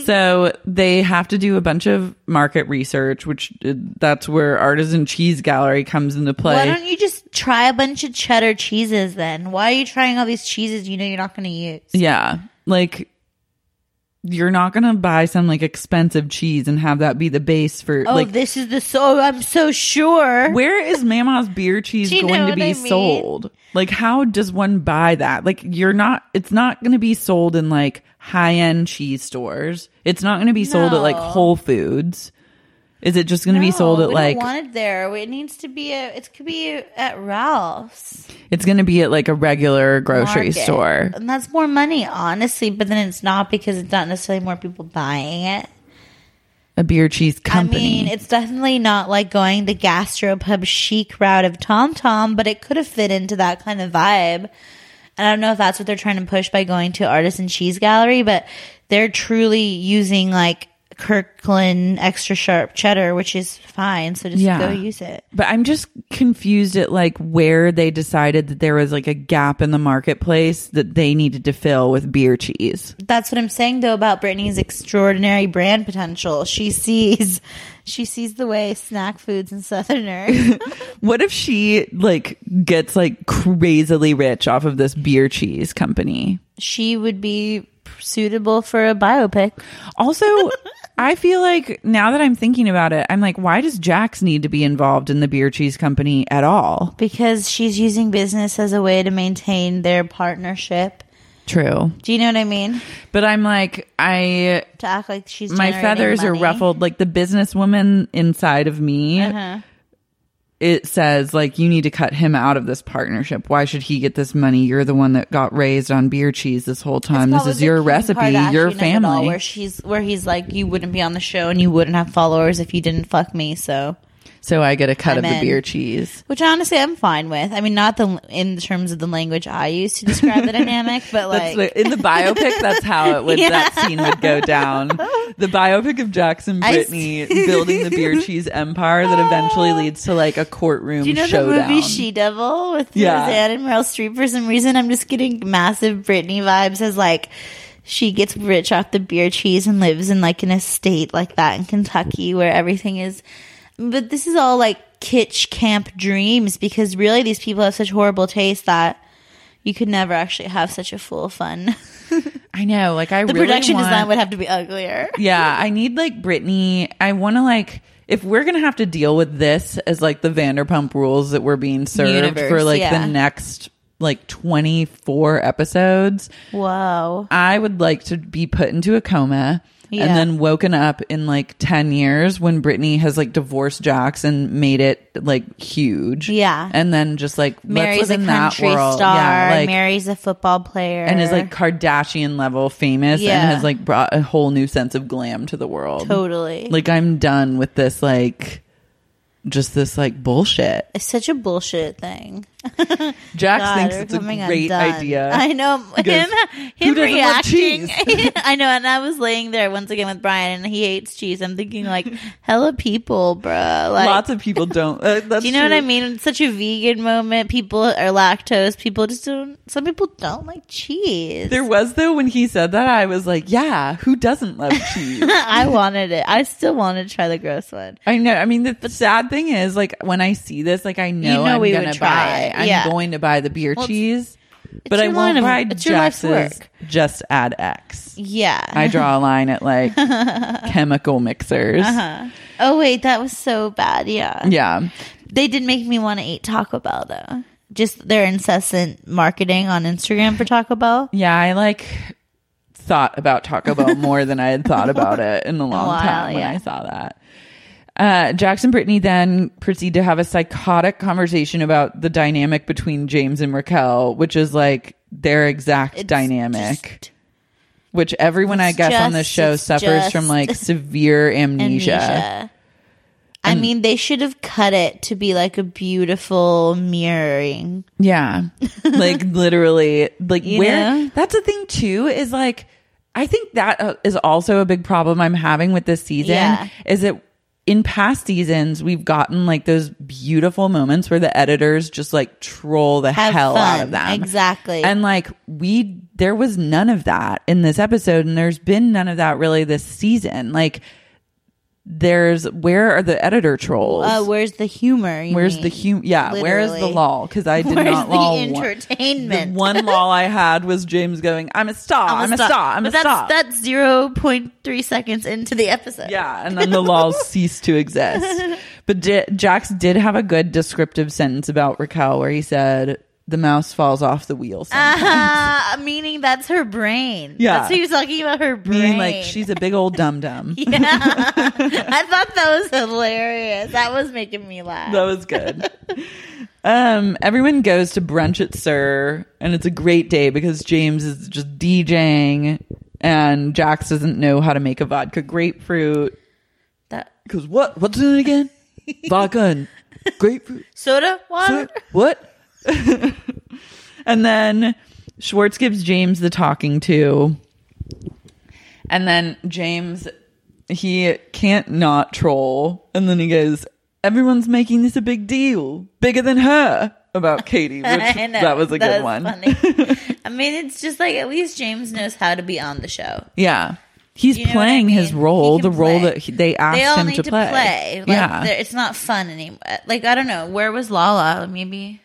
S7: <laughs>
S4: so they have to do a bunch of market research, which uh, that's where Artisan Cheese Gallery comes into play.
S7: Why don't you just try a bunch of cheddar cheeses then? Why are you trying all these cheeses you know you're not gonna use?
S4: Yeah. Like you're not to buy some like expensive cheese and have that be the base for
S7: Oh,
S4: like
S7: this is the so I'm so sure.
S4: where is Mama's beer cheese going to be
S7: I mean?
S4: sold? Like how does one buy that? Like you're not it's not to be sold in like high-end cheese stores. It's not to be sold at like Whole Foods. Is it just going to be sold at
S7: we
S4: like
S7: don't want it there. It needs to be a. It could be at Ralph's
S4: it's going to be at like a regular grocery
S7: Market.
S4: store?
S7: and that's more money, honestly. But then it's not because it's not necessarily more people buying it.
S4: A beer cheese company.
S7: I mean, it's definitely not like going the gastropub chic route of Tom Tom, but it could have fit into that kind of vibe. And I don't know if that's what they're trying to push by going to Artisan Cheese Gallery, but they're truly using like Kirkland extra sharp cheddar, which is fine. So just
S4: Yeah.
S7: go use it.
S4: But I'm just confused at like where they decided that there was like a gap in the marketplace that they needed to fill with beer cheese.
S7: That's what I'm saying though about Brittany's extraordinary brand potential. She sees, she sees the way snack foods and Southerners. <laughs>
S4: What if she like gets like crazily rich off of this beer cheese company?
S7: she would be suitable for a biopic.
S4: Also, <laughs> I feel like now that I'm thinking about it, I'm like, why does Jax need to be involved in the beer cheese company at all?
S7: because she's using business as a way to maintain their partnership.
S4: True.
S7: Do you know what I mean?
S4: But I'm like, I
S7: To act like she's
S4: my feathers are ruffled. Like the businesswoman inside of me
S7: Uh-huh.
S4: It says like you need to cut him out of this partnership. Why should he get this money? You're the one that got raised on beer cheese this whole time. This is your recipe,
S7: Kardashian
S4: your
S7: it all,
S4: family.
S7: where she's where he's like, you wouldn't be on the show and you wouldn't have followers if you didn't fuck me. So,
S4: so I get a cut
S7: I'm
S4: of the
S7: in.
S4: beer cheese.
S7: which honestly, I'm fine with. I mean, not the in terms of the language I use to describe the <laughs> dynamic, but like
S4: the, in the biopic. <laughs> That's how it would.
S7: Yeah.
S4: That scene would go down. The biopic of Jackson Brittany building the beer cheese empire that eventually <laughs> leads to like a courtroom
S7: Do you know
S4: showdown.
S7: the movie She Devil with
S4: Yeah.
S7: Roseanne and Meryl Streep? For some reason, I'm just getting massive Brittany vibes as like she gets rich off the beer cheese and lives in like an estate like that in Kentucky where everything is. But this is all like kitsch camp dreams because really these people have such horrible taste that you could never actually have such a full fun. <laughs>
S4: I know. Like I
S7: the
S4: really
S7: production
S4: want-
S7: design would have to be uglier.
S4: yeah, <laughs> I need like Brittany. I want to like if we're gonna have to deal with this as like the Vanderpump Rules that we're being served
S7: Universe,
S4: for like
S7: yeah.
S4: the next like twenty four episodes.
S7: Wow.
S4: I would like to be put into a coma.
S7: Yeah.
S4: And then woken up in like 10 years when Brittany has like divorced Jax and made it like huge.
S7: Yeah.
S4: And then just like
S7: Marries a
S4: in that
S7: country star.
S4: Yeah, like,
S7: marries a football player.
S4: and is like Kardashian level famous
S7: Yeah.
S4: and has like brought a whole new sense of glam to the world.
S7: Totally.
S4: Like I'm done with this like just this like bullshit.
S7: It's such a bullshit thing. <laughs>
S4: Jax
S7: God,
S4: thinks it's a great
S7: undone.
S4: idea.
S7: I know <laughs> him.
S4: "Who
S7: Him reacting.
S4: cheese?" <laughs>
S7: I know, and I was laying there once again with Brian, and he hates cheese. I'm thinking like, hella people, bruh. Like,
S4: Lots of people don't. Uh, that's
S7: do you know what. I mean? It's such a vegan moment. People are lactose. People just don't. Some people don't like cheese.
S4: There was though when he said that I was like, yeah, who doesn't love cheese?
S7: I wanted it. I still wanted to try the gross one.
S4: I know. I mean, the, the sad thing is, like, when I see this, like, I know,
S7: know
S4: I'm
S7: we
S4: gonna
S7: would try
S4: buy.
S7: it.
S4: I'm
S7: Yeah.
S4: going to buy the beer
S7: Well, it's-
S4: cheese, but I
S7: your
S4: won't
S7: of-
S4: buy
S7: it's your life's
S4: Jax's.
S7: work.
S4: Just add X.
S7: Yeah.
S4: I draw a <laughs> line at like chemical mixers.
S7: Uh-huh. Oh wait, that was so bad. Yeah.
S4: Yeah.
S7: They did make me want to eat Taco Bell though. Just their incessant marketing on Instagram for Taco Bell.
S4: Yeah, I like thought about Taco Bell more than I had thought about it in a <laughs> long
S7: while,
S4: time when
S7: yeah.
S4: I saw that. Uh, Jackson Brittany then proceed to have a psychotic conversation about the dynamic between James and Raquel, which is like their exact dynamic. which everyone I
S7: It's
S4: guess on this show suffers from like <laughs> severe amnesia.
S7: Amnesia. I mean, they should have cut it to be like a beautiful mirroring.
S4: Yeah. <laughs> like literally like
S7: You
S4: where
S7: know?
S4: that's a thing too is like I think that uh, also a big problem I'm having with this season
S7: Yeah.
S4: is that in past seasons we've gotten like those beautiful moments where the editors just like troll the
S7: Have
S4: hell out of them.
S7: Exactly.
S4: And like we there was none of that in this episode and there's been none of that really this season. Like there's where are the editor trolls?
S7: Uh, where's the humor?
S4: Where's
S7: mean?
S4: the humor? Yeah, where is the
S7: Literally.
S4: lull? Because I did <laughs>
S7: Where's
S4: not
S7: the
S4: lull. one-
S7: entertainment?
S4: The one lull I had was James going, "I'm a star. I'm, a star. I'm
S7: but
S4: a
S7: that's,
S4: star."
S7: That's zero point three seconds into the episode.
S4: yeah, and then the lulls <laughs> ceased to exist. But J- Jax did have a good descriptive sentence about Raquel where he said, "The mouse falls off the wheel." sometimes." <laughs>
S7: Uh, meaning that's her brain.
S4: Yeah.
S7: That's what he was talking about her brain.
S4: Meaning like she's a big old dum dum. <laughs>
S7: Yeah. <laughs> I thought that was hilarious. That was making me laugh.
S4: That was good. um, everyone goes to brunch at SUR, and it's a great day because James is just DJing, and Jax doesn't know how to make a vodka grapefruit.
S7: That
S4: because what? What's in it again? vodka and grapefruit.
S7: Soda water.
S4: What? <laughs> and then Schwartz gives James the talking to, and then James he can't not troll, and then he goes, "Everyone's making this a big deal, bigger than her." About Katie, <laughs> which
S7: know.
S4: that was a
S7: That
S4: good
S7: was
S4: one. <laughs>
S7: I mean, it's just like at least James knows how to be on the show.
S4: Yeah, he's
S7: You know what I
S4: playing his role, the
S7: can
S4: role that he, they asked
S7: they all
S4: him
S7: need
S4: to
S7: to
S4: play.
S7: play. Like,
S4: yeah,
S7: it's not fun anymore. Like I don't know, where was Lala? Maybe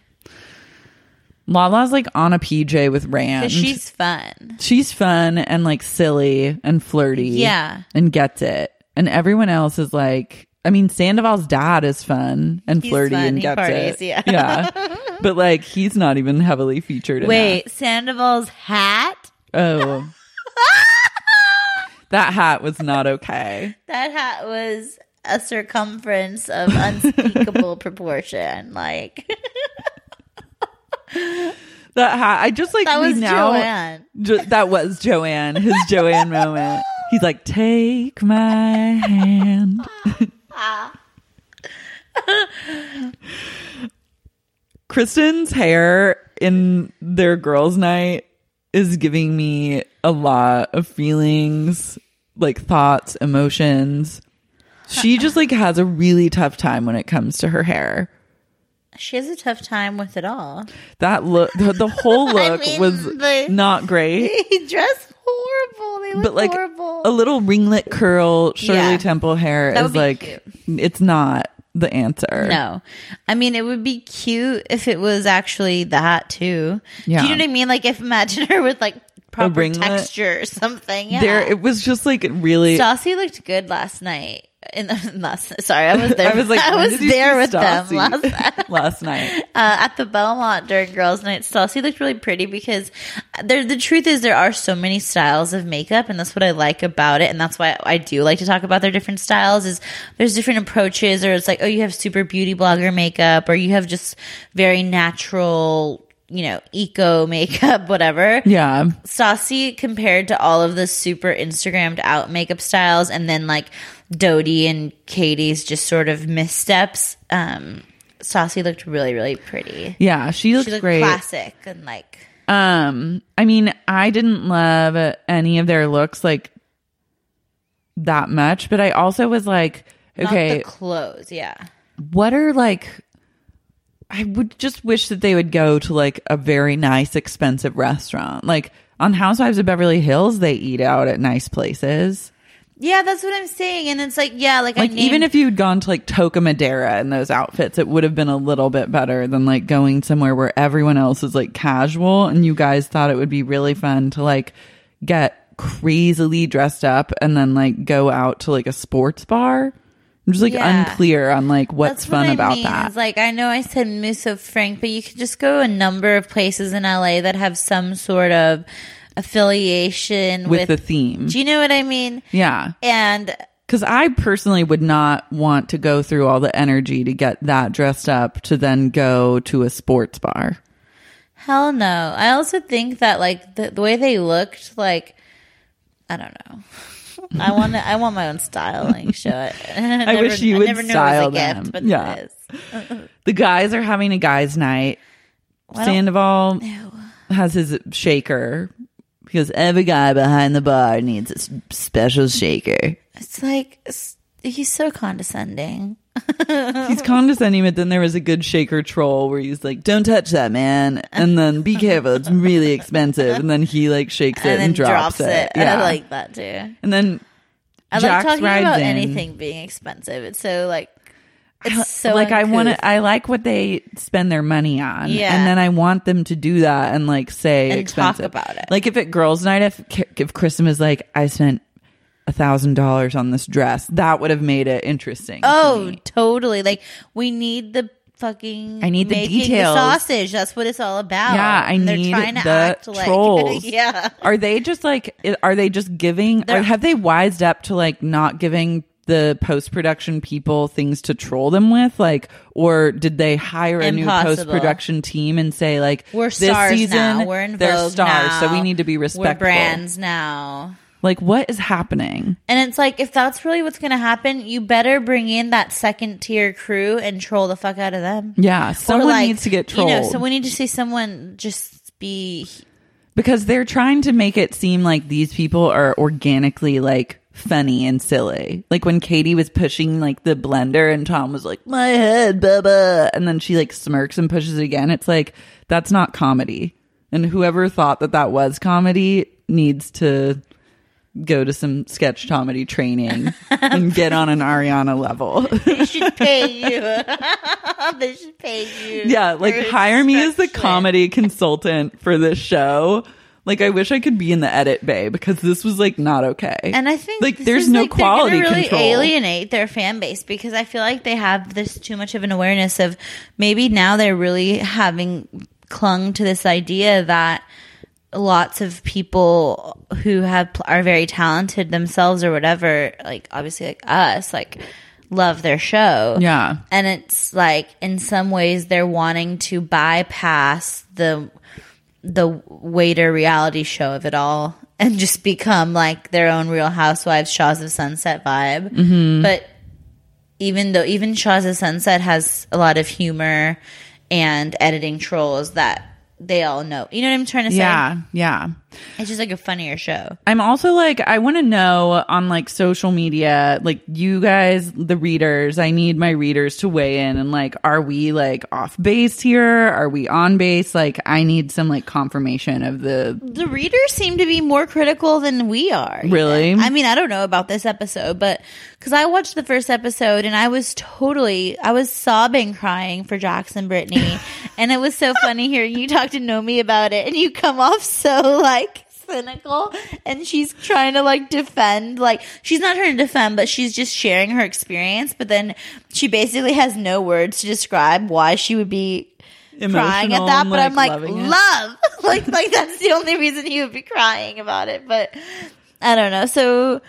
S4: Lala's like on a PJ with Rand.
S7: she's fun.
S4: she's fun and like silly and flirty.
S7: Yeah.
S4: And gets it. And everyone else is like, I mean, Sandoval's dad is fun and
S7: He's
S4: flirty
S7: fun,
S4: and
S7: he
S4: gets
S7: parties,
S4: it.
S7: yeah. yeah.
S4: But like, he's not even heavily featured in
S7: Wait, Sandoval's hat?
S4: Oh. <laughs> that hat was not okay.
S7: That hat was a circumference of unspeakable <laughs> proportion. Like <laughs> <laughs>
S4: That hat, I just like
S7: That was
S4: now,
S7: Joanne.
S4: Jo- that was Joanne, his <laughs> Joanne moment. He's like, take my hand. <laughs> Kristen's hair in their girls' night is giving me a lot of feelings, like thoughts, emotions. She just like has a really tough time when it comes to her hair.
S7: She has a tough time with it all.
S4: That look, the, the whole <laughs>
S7: I
S4: look
S7: mean,
S4: was
S7: the-
S4: not great. <laughs>
S7: He dressed horrible. They look
S4: but like
S7: horrible.
S4: a little ringlet curl, Shirley
S7: Yeah.
S4: Temple hair
S7: That
S4: is like it's not the answer.
S7: No. I mean, it would be cute if it was actually that too.
S4: Yeah.
S7: Do you know what I mean? Like, if imagine her with like proper texture or something. Yeah.
S4: There, it was just like really.
S7: Stassi looked good last night. In the <laughs> last, sorry, I was there. <laughs>
S4: I was like, <laughs>
S7: I was there with them last
S4: last night.
S7: uh, at the Belmont during Girls' Night. Stassi looked really pretty because there. The truth is, there are so many styles of makeup, and that's what I like about it, and that's why I do like to talk about their different styles. Is there's different approaches, or it's like, oh, you have super beauty blogger makeup, or you have just very natural. You know, eco makeup, whatever.
S4: Yeah.
S7: Stassi compared to all of the super Instagrammed out makeup styles and then like Dodie and Katie's just sort of missteps. Um Stassi looked really, really pretty.
S4: Yeah, she looked
S7: she looked
S4: great.
S7: classic and like
S4: Um, I mean, I didn't love any of their looks like that much, but I also was like,
S7: not
S4: okay,
S7: the clothes, yeah.
S4: what are like I would just wish that they would go to like a very nice expensive restaurant. Like on Housewives of Beverly Hills, they eat out at nice places.
S7: Yeah, that's what I'm saying. And it's like, yeah, like,
S4: Like
S7: I
S4: even if you'd gone to like Toca Madera in those outfits, it would have been a little bit better than like going somewhere where everyone else is like casual and you guys thought it would be really fun to like get crazily dressed up and then like go out to like a sports bar. I'm just like
S7: Yeah.
S4: unclear on like what's
S7: That's
S4: fun
S7: what I
S4: about
S7: mean.
S4: that.
S7: Like I know I said Musso Frank, but you could just go a number of places in LA that have some sort of affiliation
S4: With
S7: with,
S4: the theme.
S7: Do you know what I mean?
S4: Yeah.
S7: And
S4: Because I personally would not want to go through all the energy to get that dressed up to then go to a sports bar.
S7: hell no. I also think that like the, the way they looked, like I don't know. I want to, I want my own styling. Show it. <laughs>
S4: I wish you would
S7: I never knew
S4: style
S7: it was a
S4: them.
S7: gift, but
S4: Yeah.
S7: it is. <laughs>
S4: The guys are having a guys' night.
S7: Don't-
S4: Sandoval has his shaker because every guy behind the bar needs a s- special shaker.
S7: It's like he's so condescending. <laughs>
S4: He's condescending, but then there was a good shaker troll where he's like, "Don't touch that, man," and then be careful, it's really expensive. And then he like shakes it
S7: and then drops, it.
S4: it.
S7: I like that too.
S4: And then
S7: I
S4: Jax
S7: like talking
S4: rides
S7: about
S4: in.
S7: anything being expensive. It's so like it's so
S4: like I want to. I like what they spend their money on,
S7: Yeah.
S4: and then I want them to do that and like say
S7: And talk
S4: expensive
S7: about it.
S4: Like if at girls' night, if if Kristen was like, I spent a thousand dollars on this dress, that would have made it interesting.
S7: Oh, totally. Like we need the fucking.
S4: I need the details.
S7: sausage. That's what it's all about.
S4: Yeah, I
S7: And They're
S4: need
S7: trying to
S4: the
S7: act like <laughs>
S4: trolls.
S7: yeah.
S4: Are they just like? Are they just giving? Or have they wised up to like not giving the post production people things to troll them with? Like, or did they hire a new post production team and say like,
S7: We're
S4: this
S7: stars
S4: season
S7: now. We're in
S4: they're
S7: Vogue
S4: stars, so we need to be respectful."
S7: We're brands now.
S4: Like, what is happening?
S7: And it's like, if that's really what's going to happen, you better bring in that second tier crew and troll the fuck out of them.
S4: Yeah, someone
S7: like,
S4: needs to get
S7: You know,
S4: trolled.
S7: so we need to see someone just be.
S4: because they're trying to make it seem like these people are organically like funny and silly. Like when Katie was pushing like the blender and Tom was like, my head, bubba. And then she like smirks and pushes it again. It's like, that's not comedy. And whoever thought that that was comedy needs to go to some sketch comedy training and get on an Ariana level. <laughs>
S7: They should pay you. <laughs> they should pay you.
S4: yeah, like hire me as the comedy consultant for this show. Like I wish I could be in the edit bay because this was like not okay.
S7: And I think
S4: like there's no
S7: like, they're
S4: quality
S7: really
S4: control.
S7: alienate their fan base because I feel like they have this too much of an awareness of maybe now they're really having clung to this idea that lots of people who have are very talented themselves or whatever, like obviously like us, like love their show.
S4: Yeah.
S7: And it's like in some ways they're wanting to bypass the the waiter reality show of it all and just become like their own real housewives Shahs of Sunset vibe.
S4: Mhm.
S7: But even though even Shahs of Sunset has a lot of humor and editing trolls that they all know. You know what I'm trying to say?
S4: Yeah, yeah.
S7: It's just like a funnier show.
S4: I'm also like, I want to know on like social media, like you guys, the readers, I need my readers to weigh in and like, are we like off base here? Are we on base? Like, I need some like confirmation of the.
S7: The readers seem to be more critical than we are.
S4: Really?
S7: I mean, I don't know about this episode, but because I watched the first episode and I was totally, I was sobbing, crying for Jackson Brittany, <laughs> and it was so funny hearing you talk to Nomi about it, and you come off so like cynical and she's trying to like defend like she's not trying to defend but she's just sharing her experience but then she basically has no words to describe why she would be crying at that but i'm
S4: like,
S7: like
S4: loving it.
S7: love <laughs> like like that's the only reason he would be crying about it but i don't know so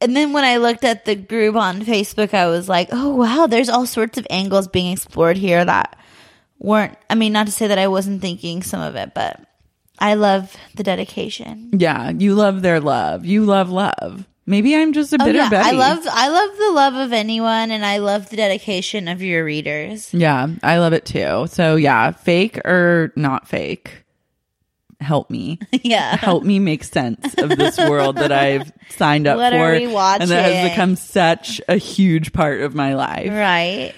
S7: and then when i looked at the group on facebook i was like oh wow there's all sorts of angles being explored here that weren't i mean not to say that i wasn't thinking some of it but i love the dedication
S4: Yeah, you love their love. You love love. Maybe I'm just a
S7: Oh,
S4: bitter
S7: yeah.
S4: Betty.
S7: I love I love the love of anyone and I love the dedication of your readers.
S4: Yeah, I love it too. So yeah, fake or not fake, help me. <laughs>
S7: Yeah.
S4: help me make sense of this world that I've signed up <laughs>
S7: What
S4: for, and that has become such a huge part of my life.
S7: Right.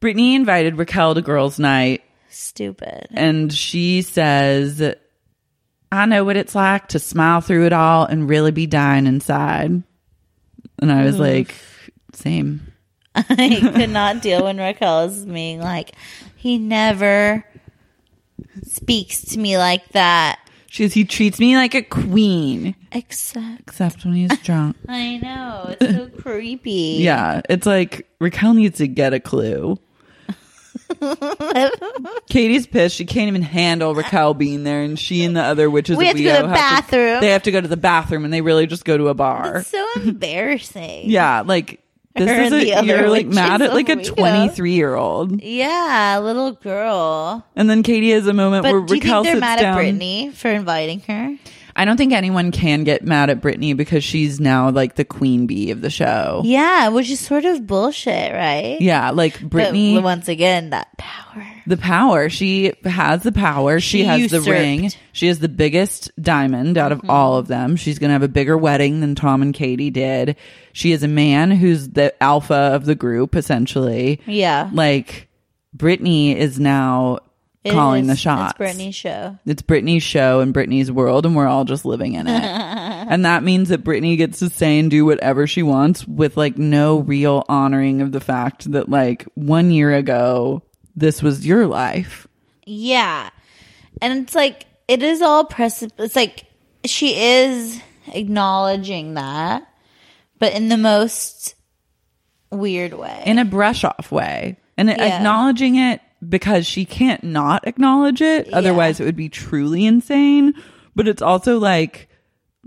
S4: Brittany invited Raquel to girls' night,
S7: Stupid.
S4: and she says, "I know what it's like to smile through it all and really be dying inside." And I was
S7: Oof.
S4: like, "Same." <laughs>
S7: I <laughs> could not deal when Raquel is being like, he never speaks to me like that.
S4: She says he treats me like a queen,
S7: Except
S4: except when he's drunk. <laughs>
S7: I know. It's so creepy.
S4: Yeah, it's like Raquel needs to get a clue. <laughs> Katie's pissed. She can't even handle Raquel being there, and she and the other witches
S7: We have to go to the bathroom.
S4: they have to go to the bathroom, and they really just go to a bar.
S7: It's so <laughs> embarrassing.
S4: yeah, like this
S7: Her
S4: is
S7: and
S4: a,
S7: other
S4: you're like
S7: witches
S4: mad at
S7: of
S4: like a
S7: Weo.
S4: 23 year old,
S7: Yeah, little girl.
S4: and then Katie has a moment
S7: But
S4: where
S7: do you
S4: Raquel
S7: think they're
S4: sits
S7: mad
S4: down.
S7: at Brittany for inviting her?
S4: I don't think anyone can get mad at Brittany because she's now like the queen bee of the show.
S7: Yeah, which is sort of bullshit, right?
S4: Yeah, like
S7: But
S4: Brittany.
S7: once again, that power.
S4: the power. She has the power. She,
S7: She
S4: has the ring. She has the biggest diamond out of mm-hmm. all of them. She's going to have a bigger wedding than Tom and Katie did. She is a man who's the alpha of the group, essentially.
S7: Yeah.
S4: Like, Brittany is now
S7: It
S4: calling
S7: is-
S4: the shots.
S7: It's Brittany's show.
S4: It's Brittany's show and Brittany's world, and we're all just living in it. <laughs> and that means that Brittany gets to say and do whatever she wants with like no real honoring of the fact that like one year ago, this was your life.
S7: Yeah. And it's like, it is all precip. It's like, she is acknowledging that, but in the most weird way.
S4: in a brush off way and
S7: Yeah.
S4: acknowledging it because she can't not acknowledge it. Otherwise it would be truly insane. But it's also like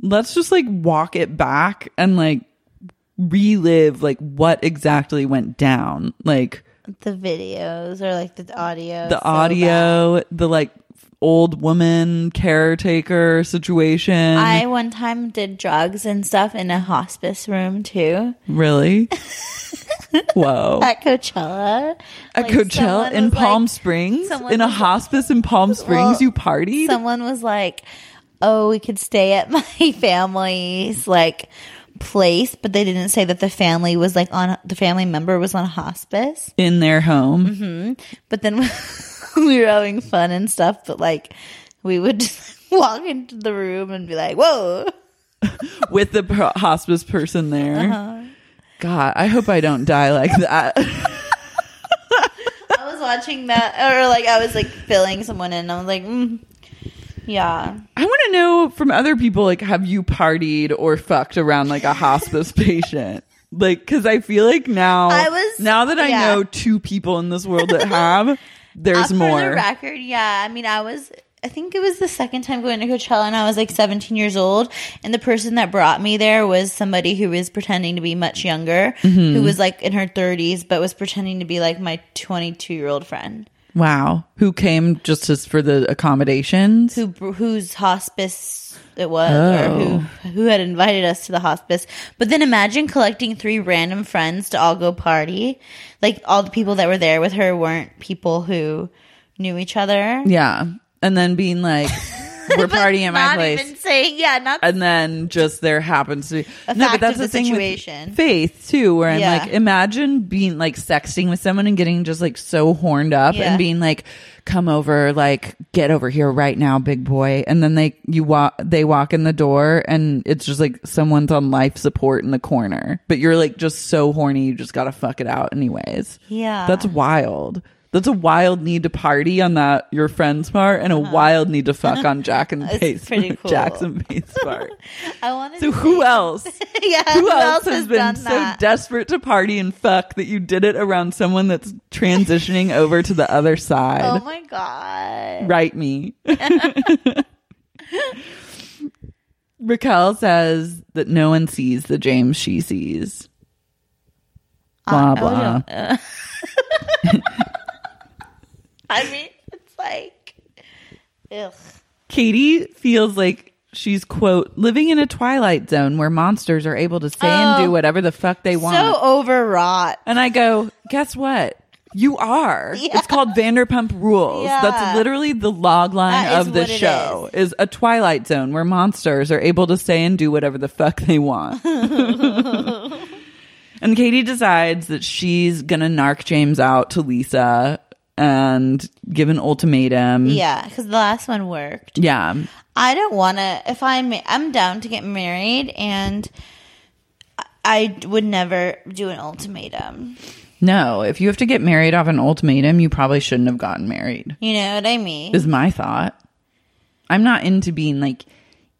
S4: let's just like walk it back and like relive like what exactly went down. Like
S7: the videos or like the audio.
S4: the audio the like old woman caretaker situation.
S7: I one time did drugs and stuff in a hospice room too.
S4: really? <laughs> Whoa.
S7: At Coachella.
S4: at
S7: Like,
S4: Coachella in Palm
S7: like-
S4: Springs? in a hospice in Palm Springs
S7: Well,
S4: you partied?
S7: Someone was like, "Oh, we could stay at <laughs> my family's like place," but they didn't say that the family was like on the family member was on hospice.
S4: in their home?
S7: Hmm But then <laughs> <laughs> we were having fun and stuff. But like, we would just <laughs> walk into the room and be like, "Whoa." <laughs>
S4: with the pro- hospice person there.
S7: Uh-huh.
S4: God, I hope I don't die like that.
S7: I was watching that, or like I was like filling someone in. And I was like, mm, "Yeah."
S4: I want to know from other people, like, have you partied or fucked around like a hospice patient? Like, because I feel like now,
S7: I was-
S4: now that I
S7: yeah.
S4: know two people in this world that have, there's
S7: Uh,
S4: more.
S7: For the record, yeah. I mean, I was. I think it was the second time going to Coachella, and I was like 17 years old. And the person that brought me there was somebody who was pretending to be much younger,
S4: Mhm.
S7: who was like in her 30s, but was pretending to be like my 22 year old friend,
S4: wow, who came just as for the accommodations?
S7: who whose hospice it was, or
S4: Oh.
S7: who who had invited us to the hospice. But then imagine collecting three random friends to all go party. Like all the people that were there with her weren't people who knew each other.
S4: Yeah, and then being like, <laughs> we're partying at my place.
S7: saying yeah, not
S4: and then just there happens to be no, but that's the,
S7: the
S4: thing
S7: situation.
S4: with faith too, where I'm
S7: Yeah.
S4: like, imagine being like sexting with someone and getting just like so horned up
S7: Yeah.
S4: and being like, "Come over, like get over here right now, big boy," and then they you walk they walk in the door and it's just like someone's on life support in the corner, but you're like just so horny, you just gotta fuck it out anyways.
S7: Yeah.
S4: that's wild. That's a wild need to party on that your friend's part, and a wild need to fuck on <laughs> Jack and
S7: Uh-huh.
S4: Pace,
S7: pretty <laughs> cool.
S4: Jackson Pace <laughs> part.
S7: I wanted
S4: So
S7: to
S4: who else?
S7: yeah,
S4: Who else
S7: has
S4: has been so
S7: that?
S4: desperate to party and fuck that you did it around someone that's transitioning over to the other side?
S7: Oh my god.
S4: Write me. Raquel says that no one sees the James she sees. Blah
S7: Uh,
S4: blah.
S7: oh, yeah. I mean, it's like, ugh.
S4: Katie feels like she's quote living in a twilight zone where monsters are able to say and
S7: Oh,
S4: do whatever the fuck they want.
S7: So overwrought.
S4: And I go, guess what? You are. <laughs>
S7: Yeah.
S4: It's called Vanderpump Rules.
S7: Yeah.
S4: That's literally the log line
S7: That is
S4: of the show. Is. a twilight zone where monsters are able to say and do whatever the fuck they want. <laughs> and Katie decides that she's gonna narc James out to Lisa and give an ultimatum.
S7: Yeah, because the last one worked.
S4: Yeah.
S7: I don't want to. If I'm, I'm down to get married, and I- I would never do an ultimatum.
S4: No, if you have to get married off an ultimatum, you probably shouldn't have gotten married.
S7: You know what I mean?
S4: is my thought. I'm not into being like,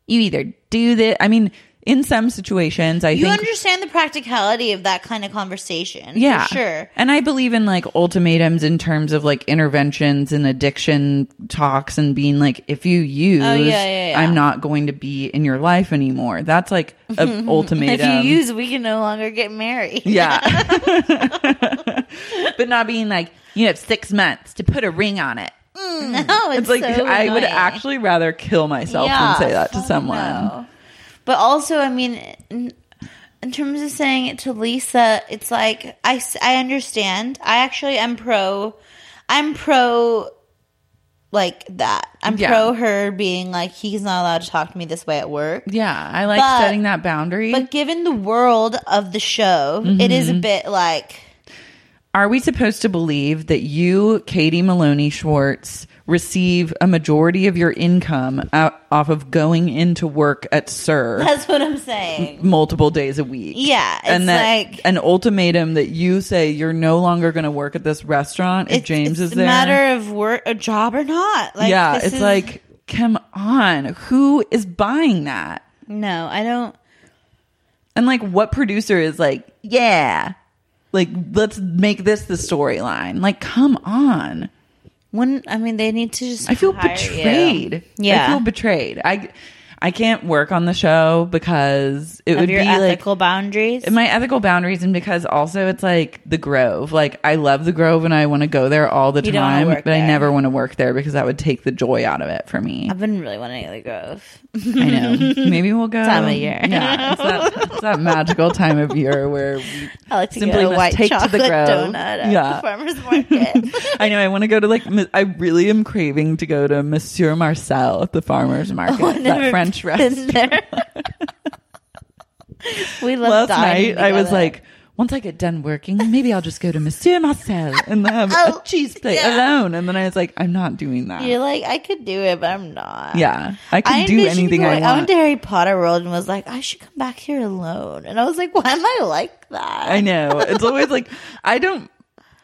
S4: you either do this. I mean, in some situations, I
S7: you
S4: think.
S7: understand the practicality of that kind of conversation.
S4: yeah,
S7: for sure.
S4: And I believe in like ultimatums in terms of like interventions and addiction talks and being like, if you oh, use,
S7: Oh, yeah, yeah, yeah.
S4: I'm not going to be in your life anymore. That's like an ultimatum. <laughs>
S7: If you use, we can no longer get married. <laughs>
S4: Yeah. <laughs> but not being like, you have six months to put a ring on it. Mm, mm.
S7: No, it's,
S4: It's like
S7: so
S4: I would actually rather kill myself than say that to someone.
S7: no. But also, I mean, in, in terms of saying it to Lisa, it's like I, I understand. I actually am pro. I'm pro. Like that. I'm
S4: Yeah.
S7: pro her being like he's not allowed to talk to me this way at work.
S4: Yeah, I like
S7: But-
S4: setting that boundary.
S7: But given the world of the show, it is a
S4: Mhm.
S7: bit like
S4: Are we supposed to believe that you, Katie Maloney Schwartz, receive a majority of your income out, off of going into work at SUR <laughs>
S7: that's what I'm saying.
S4: multiple days a week?
S7: Yeah, it's
S4: and that
S7: like
S4: an ultimatum that you say you're no longer going to work at this restaurant if James is there?
S7: it's a matter of work, a job or not. Like,
S4: yeah, it's
S7: is-
S4: like, come on, who is buying that?
S7: no, I don't.
S4: And like, what producer is like, yeah, like let's make this the storyline? Like, come on.
S7: When I mean, they need to just.
S4: I feel
S7: hire
S4: betrayed.
S7: You. Yeah,
S4: I feel betrayed. I I can't work on the show because it
S7: Of
S4: would
S7: your
S4: be like
S7: ethical boundaries.
S4: my ethical boundaries and because also it's like the Grove. Like I love the Grove and I want to go there all the
S7: You
S4: time, but I never want to work there because that would take the joy out of it for me.
S7: I've been really wanting to go to the Grove.
S4: I know. <laughs> Maybe we'll go
S7: Time of year.
S4: Yeah, it's that, it's that magical time of year where we
S7: I like to
S4: simply
S7: get white
S4: take to the Grove.
S7: donut at
S4: Yeah.
S7: the farmer's market. <laughs>
S4: I know. I want to go to like. I really am craving to go to Monsieur Marcel at the farmers <laughs> oh, market.
S7: Oh,
S4: that
S7: never
S4: French <laughs> restaurant.
S7: there. <laughs> we love
S4: Last night, I was like, once I get done working, maybe I'll just go to Monsieur Marcel and have
S7: Oh,
S4: a cheese plate
S7: yeah.
S4: alone. And then I was like, I'm not doing that.
S7: You're like, I could do it, but I'm not.
S4: Yeah, I could
S7: I
S4: do anything I
S7: going- I went
S4: want.
S7: to Harry Potter World and was like, I should come back here alone. And I was like, why am I like that?
S4: I know. It's always like I don't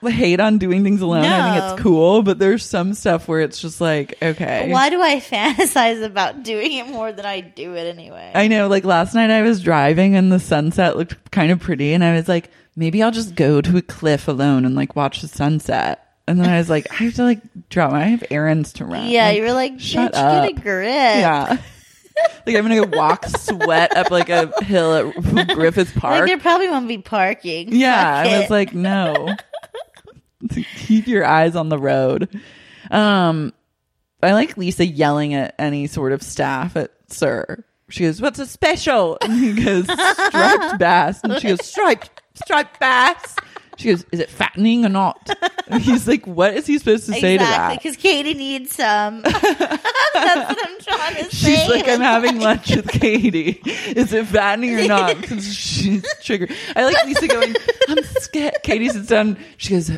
S4: hate on doing things alone. I think it's cool, but there's some stuff where it's just like, okay.
S7: Why do I <laughs> fantasize about doing it more than I do it anyway?
S4: I know, like last night I was driving and the sunset looked kind of pretty, and I was like, maybe I'll just go to a cliff alone and like watch the sunset. And then I was like, I have to like drop. I have errands to run.
S7: yeah,
S4: Like,
S7: you were like,
S4: shut up.
S7: get a grip.
S4: Yeah. <laughs> like I'm gonna go walk sweat up like a hill at <laughs> Griffith
S7: Like
S4: Park.
S7: there probably won't be parking.
S4: yeah,
S7: Fuck
S4: I
S7: it.
S4: was like, no. Keep your eyes on the road. Um, I like Lisa yelling at any sort of staff at SUR. She goes, "What's a special?" And he goes, "Striped bass." And she goes, "Striped, striped bass." She goes, "Is it fattening or not?" <laughs> And he's like, "What is he supposed to say to that?"
S7: because Katie needs some. <laughs> That's what I'm trying to say.
S4: She's like, I'm having lunch with Katie. Is it fattening or not? <laughs> 'Cause she's triggered. I like Lisa going, I'm scared. Katie sits down. She goes,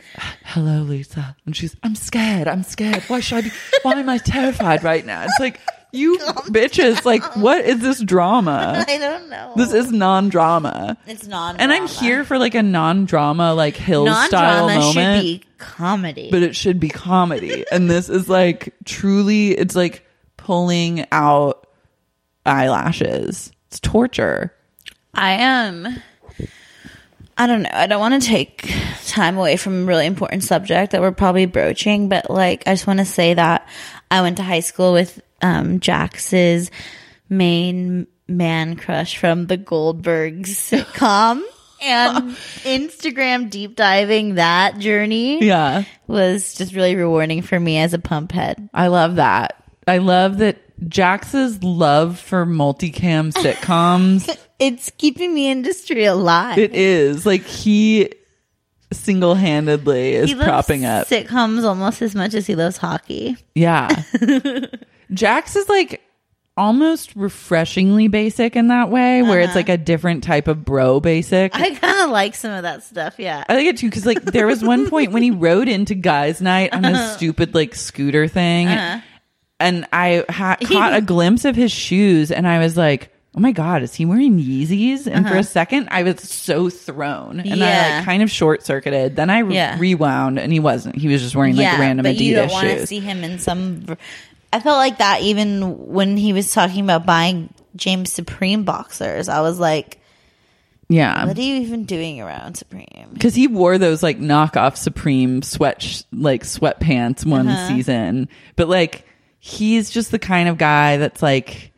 S4: Hello, Lisa. And she's, I'm scared. I'm scared. Why should I be? Why am I terrified right now? It's like, you bitches, like, what is this drama? <laughs>
S7: I don't know.
S4: This is non drama.
S7: It's non. Drama.
S4: And I'm here for like a non drama, like Hill style
S7: Non-drama
S4: moment.
S7: should be comedy.
S4: but it should be comedy. and this is like truly, it's like pulling out eyelashes. It's torture.
S7: I am. I don't know. I don't want to take time away from a really important subject that we're probably broaching, but like, I just want to say that I went to high school with um, Jax's main man crush from the Goldbergs <laughs> sitcom. And <laughs> Instagram deep diving that journey
S4: Yeah.
S7: was just really rewarding for me as a pump head.
S4: I love that. I love that Jax's love for multicam <laughs> sitcoms.
S7: It's keeping the industry alive.
S4: it is like he single handedly is
S7: he loves
S4: propping up.
S7: sitcoms almost as much as he loves hockey.
S4: Yeah. <laughs> Jax is like almost refreshingly basic in that way, where it's
S7: Uh-huh.
S4: like a different type of bro basic.
S7: I kind of like some of that stuff. Yeah.
S4: I like it too because like there was one point when he <laughs> rode into guys' night on a stupid like scooter thing,
S7: Uh-huh.
S4: and I ha- caught a <laughs> glimpse of his shoes, and I was like, "Oh my god, is he wearing Yeezys?" And for
S7: Uh-huh.
S4: a second, I was so thrown, and I like kind of short circuited. Then I re-
S7: Yeah.
S4: rewound, and he wasn't. He was just wearing like random
S7: but you don't
S4: Adidas
S7: want to
S4: shoes.
S7: see him in some. I felt like that even when he was talking about buying James Supreme boxers. I was like,
S4: yeah,
S7: "What are you even doing around Supreme?"
S4: because he wore those like knockoff Supreme sweat sh- like sweatpants one
S7: Uh-huh.
S4: season, but like he's just the kind of guy that's like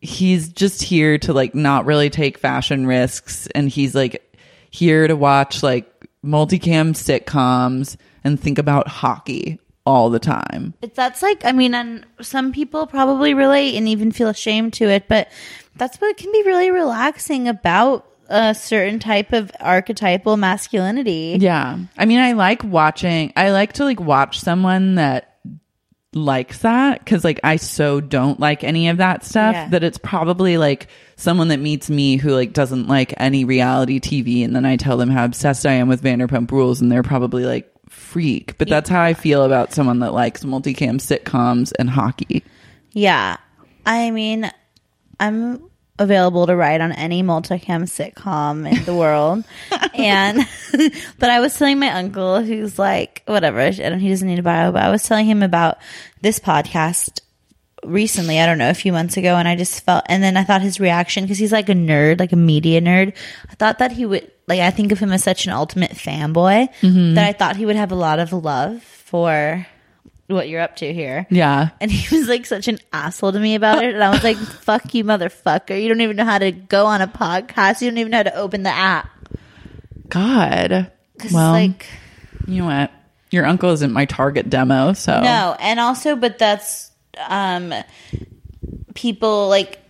S4: he's just here to like not really take fashion risks, and he's like here to watch like multicam sitcoms and think about hockey all the time.
S7: But that's like, I mean, and some people probably relate and even feel ashamed to it, but that's what can be really relaxing about a certain type of archetypal masculinity.
S4: Yeah. I mean, I like watching, I like to like watch someone that likes that because like I so don't like any of that stuff
S7: Yeah.
S4: that it's probably like someone that meets me who like doesn't like any reality TV and then I tell them how obsessed I am with Vanderpump Rules and they're probably like freak. But that's how I feel about someone that likes multicam sitcoms and hockey.
S7: Yeah. I mean, I'm available to write on any multicam sitcom in the world. <laughs> and, <laughs> but I was telling my uncle, who's like, whatever, I don't, he doesn't need a bio, but I was telling him about this podcast recently, I don't know, a few months ago. And I just felt, and then I thought his reaction, because he's like a nerd, like a media nerd, I thought that he would, like, I think of him as such an ultimate fanboy
S4: Mhm.
S7: that I thought he would have a lot of love for what you're up to here.
S4: Yeah.
S7: And he was like such an asshole to me about it. And I was like, <laughs> fuck you, motherfucker. You don't even know how to go on a podcast. You don't even know how to open the app.
S4: God. Well,
S7: like-
S4: you know what? Your uncle isn't my target demo, so
S7: No. And also, but that's, um, people like,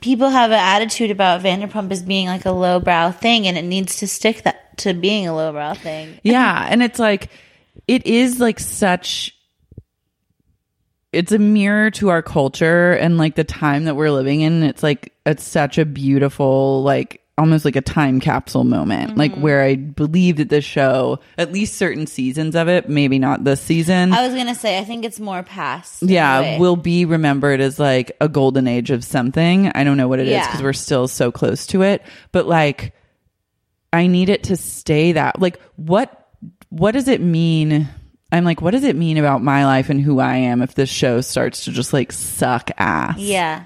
S7: people have an attitude about Vanderpump as being like a lowbrow thing and it needs to stick that to being a lowbrow thing.
S4: Yeah, and it's like it is like such it's a mirror to our culture and like the time that we're living in. It's like it's such a beautiful like almost like a time capsule moment. Mm-hmm. Like where I believe that this show, at least certain seasons of it, maybe not this season.
S7: I was going to say, I think it's more past.
S4: yeah, will be remembered as like a golden age of something. I don't know what it is
S7: Yeah.
S4: because we're still so close to it. But like, I need it to stay that. Like, what what does it mean? I'm like, what does it mean about my life and who I am if this show starts to just like suck ass?
S7: Yeah.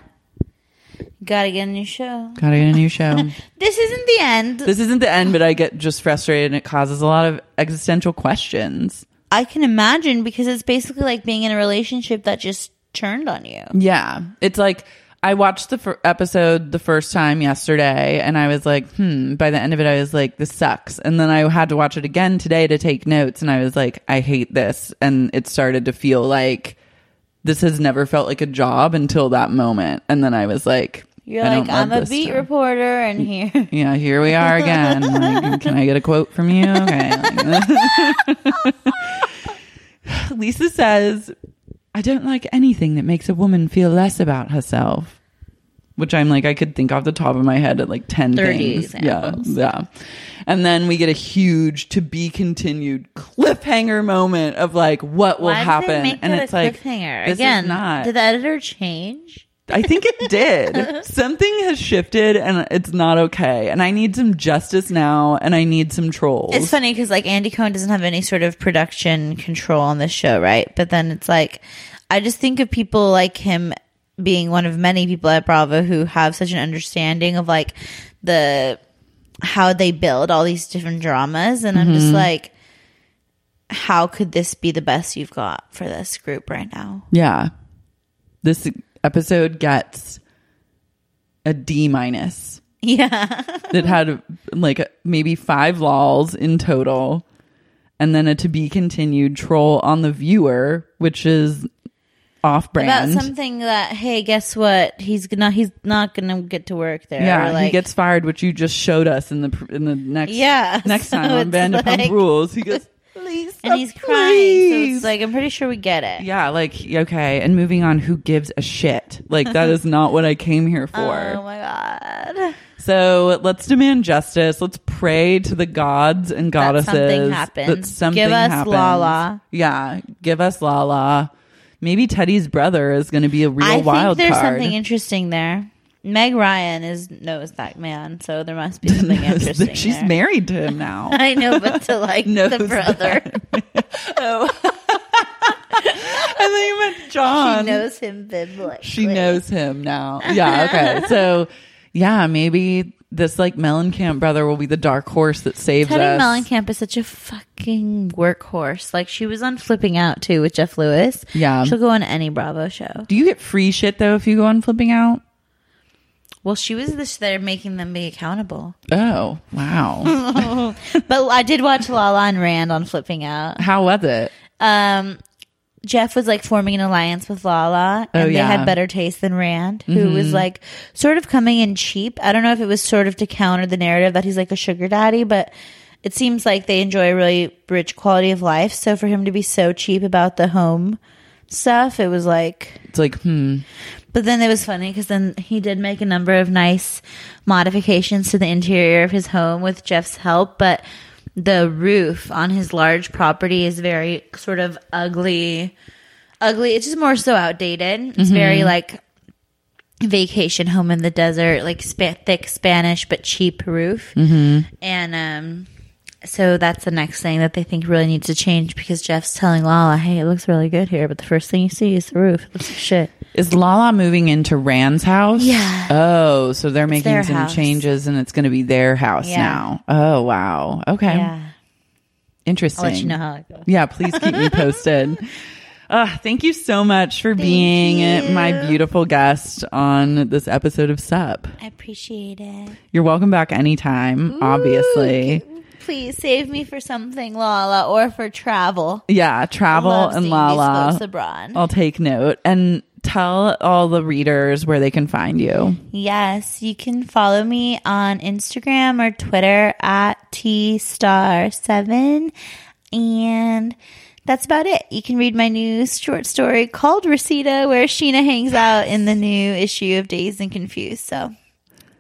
S7: Gotta get a new show.
S4: Gotta get a new show. <laughs>
S7: This isn't the end.
S4: this isn't the end, but I get just frustrated and it causes a lot of existential questions.
S7: I can imagine because it's basically like being in a relationship that just turned on you.
S4: Yeah. It's like I watched the fir- episode the first time yesterday and I was like, hmm, by the end of it, I was like, this sucks. And then I had to watch it again today to take notes and I was like, I hate this. And it started to feel like this has never felt like a job until that moment. And then I was like,
S7: You're
S4: I
S7: like, I'm a beat
S4: stuff."
S7: reporter, and here. <laughs>
S4: Yeah, here we are again. Like, can I get a quote from you? Okay. <laughs> Lisa says, I don't like anything that makes a woman feel less about herself. Which I'm like, I could think off the top of my head at like 10
S7: 30
S4: things. Yeah.
S7: examples.
S4: Yeah. And then we get a huge to be continued cliffhanger moment of like, what will
S7: Why did
S4: happen?
S7: they make
S4: and
S7: that
S4: it's
S7: a
S4: like,
S7: cliffhanger?
S4: this is
S7: Again,
S4: not.
S7: did the editor change?
S4: I think it <laughs> did. Something has shifted and it's not okay. And I need some justice now and I need some trolls.
S7: It's funny because like Andy Cohen doesn't have any sort of production control on this show, right? But then it's like, I just think of people like him being one of many people at Bravo who have such an understanding of like the how they build all these different dramas, and I'm just
S4: Mhm.
S7: like, how could this be the best you've got for this group right now?
S4: Yeah. This episode gets a D minus.
S7: Yeah.
S4: It had like maybe five lols in total. And then a to be continued troll on the viewer, which is off brand.
S7: About something that, hey, guess what? He's gonna he's not gonna get to work there.
S4: yeah,
S7: like,
S4: he gets fired, which you just showed us in the in the next
S7: Yeah, <laughs>
S4: next
S7: so
S4: time on Vanderpump
S7: like-
S4: Rules. He goes, please,
S7: and uh, he's crying. So it's like I'm pretty sure we get it.
S4: yeah, like okay. And moving on, who gives a shit? Like that is not what I came here <laughs> for.
S7: Oh my god.
S4: So let's demand justice. Let's pray to the gods and
S7: That
S4: goddesses
S7: something happens.
S4: that something
S7: Give us
S4: happens.
S7: Lala.
S4: Yeah, give us Lala. Maybe Teddi's brother is going to be a real
S7: I think
S4: wild
S7: there's
S4: card.
S7: something interesting there. Meg Ryan is knows that man, so there must be something <laughs> interesting.
S4: She's
S7: there.
S4: married to him now. <laughs>
S7: I know, but to like the brother, <laughs> oh.
S4: I think you meant John.
S7: she knows him biblically.
S4: She knows him now. Yeah. Okay. so yeah, maybe this like Mellencamp brother will be the dark horse that saves
S7: Teddi
S4: us.
S7: Mellencamp is such a fucking workhorse. Like she was on Flipping Out too with Jeff Lewis.
S4: Yeah.
S7: she'll go on any Bravo show.
S4: Do you get free shit though if you go on flipping out?
S7: Well, she was this there making them be accountable.
S4: Oh wow! <laughs>
S7: but I did watch Lala and Rand on Flipping Out.
S4: How was it?
S7: Um, Jeff was like forming an alliance with Lala, and
S4: Oh,
S7: they had better taste than Rand, who was
S4: Mhm.
S7: like sort of coming in cheap. I don't know if it was sort of to counter the narrative that he's like a sugar daddy, but it seems like they enjoy a really rich quality of life. So for him to be so cheap about the home stuff, it was like
S4: It's like hmm.
S7: But then it was funny because then he did make a number of nice modifications to the interior of his home with Jeff's help, but the roof on his large property is very sort of ugly. Ugly. It's just more so outdated. It's
S4: Mhm.
S7: very like vacation home in the desert, like spa- thick Spanish but cheap roof.
S4: Mhm.
S7: And um, so that's the next thing that they think really needs to change because Jeff's telling Lala, "Hey, it looks really good here, but the first thing you see is the roof. It looks like shit."
S4: Is Lala moving into Rand's house?
S7: Yeah.
S4: Oh, so they're making some
S7: house.
S4: changes and it's going to be their house
S7: Yeah.
S4: now. Oh, wow. Okay.
S7: Yeah.
S4: Interesting.
S7: I'll let you know how it goes.
S4: Yeah, please keep me posted. Uh, <laughs> thank you so much for being my beautiful guest on this episode of Sup.
S7: I appreciate it.
S4: You're welcome back anytime, obviously.
S7: Please save me for something, Lala, or for travel.
S4: Yeah, travel
S7: Love
S4: and Lala.
S7: abroad.
S4: I'll take note and tell all the readers where they can find you.
S7: Yes, you can follow me on Instagram or Twitter at T Star Seven, and that's about it. You can read my new short story called Resita, where Scheana hangs out in the new issue of Dazed and Confused. So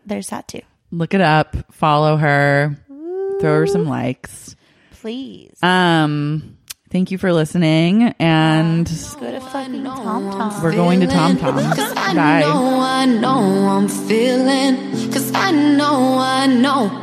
S7: there's that too.
S4: Look it up, follow her, throw her some likes.
S7: Please
S4: Um, thank you for listening, and
S7: go to fucking Tom Tom.
S4: we're going to Tom Tom.
S5: I
S4: Bye.
S5: know, I know I'm feeling. Cause I know, I know.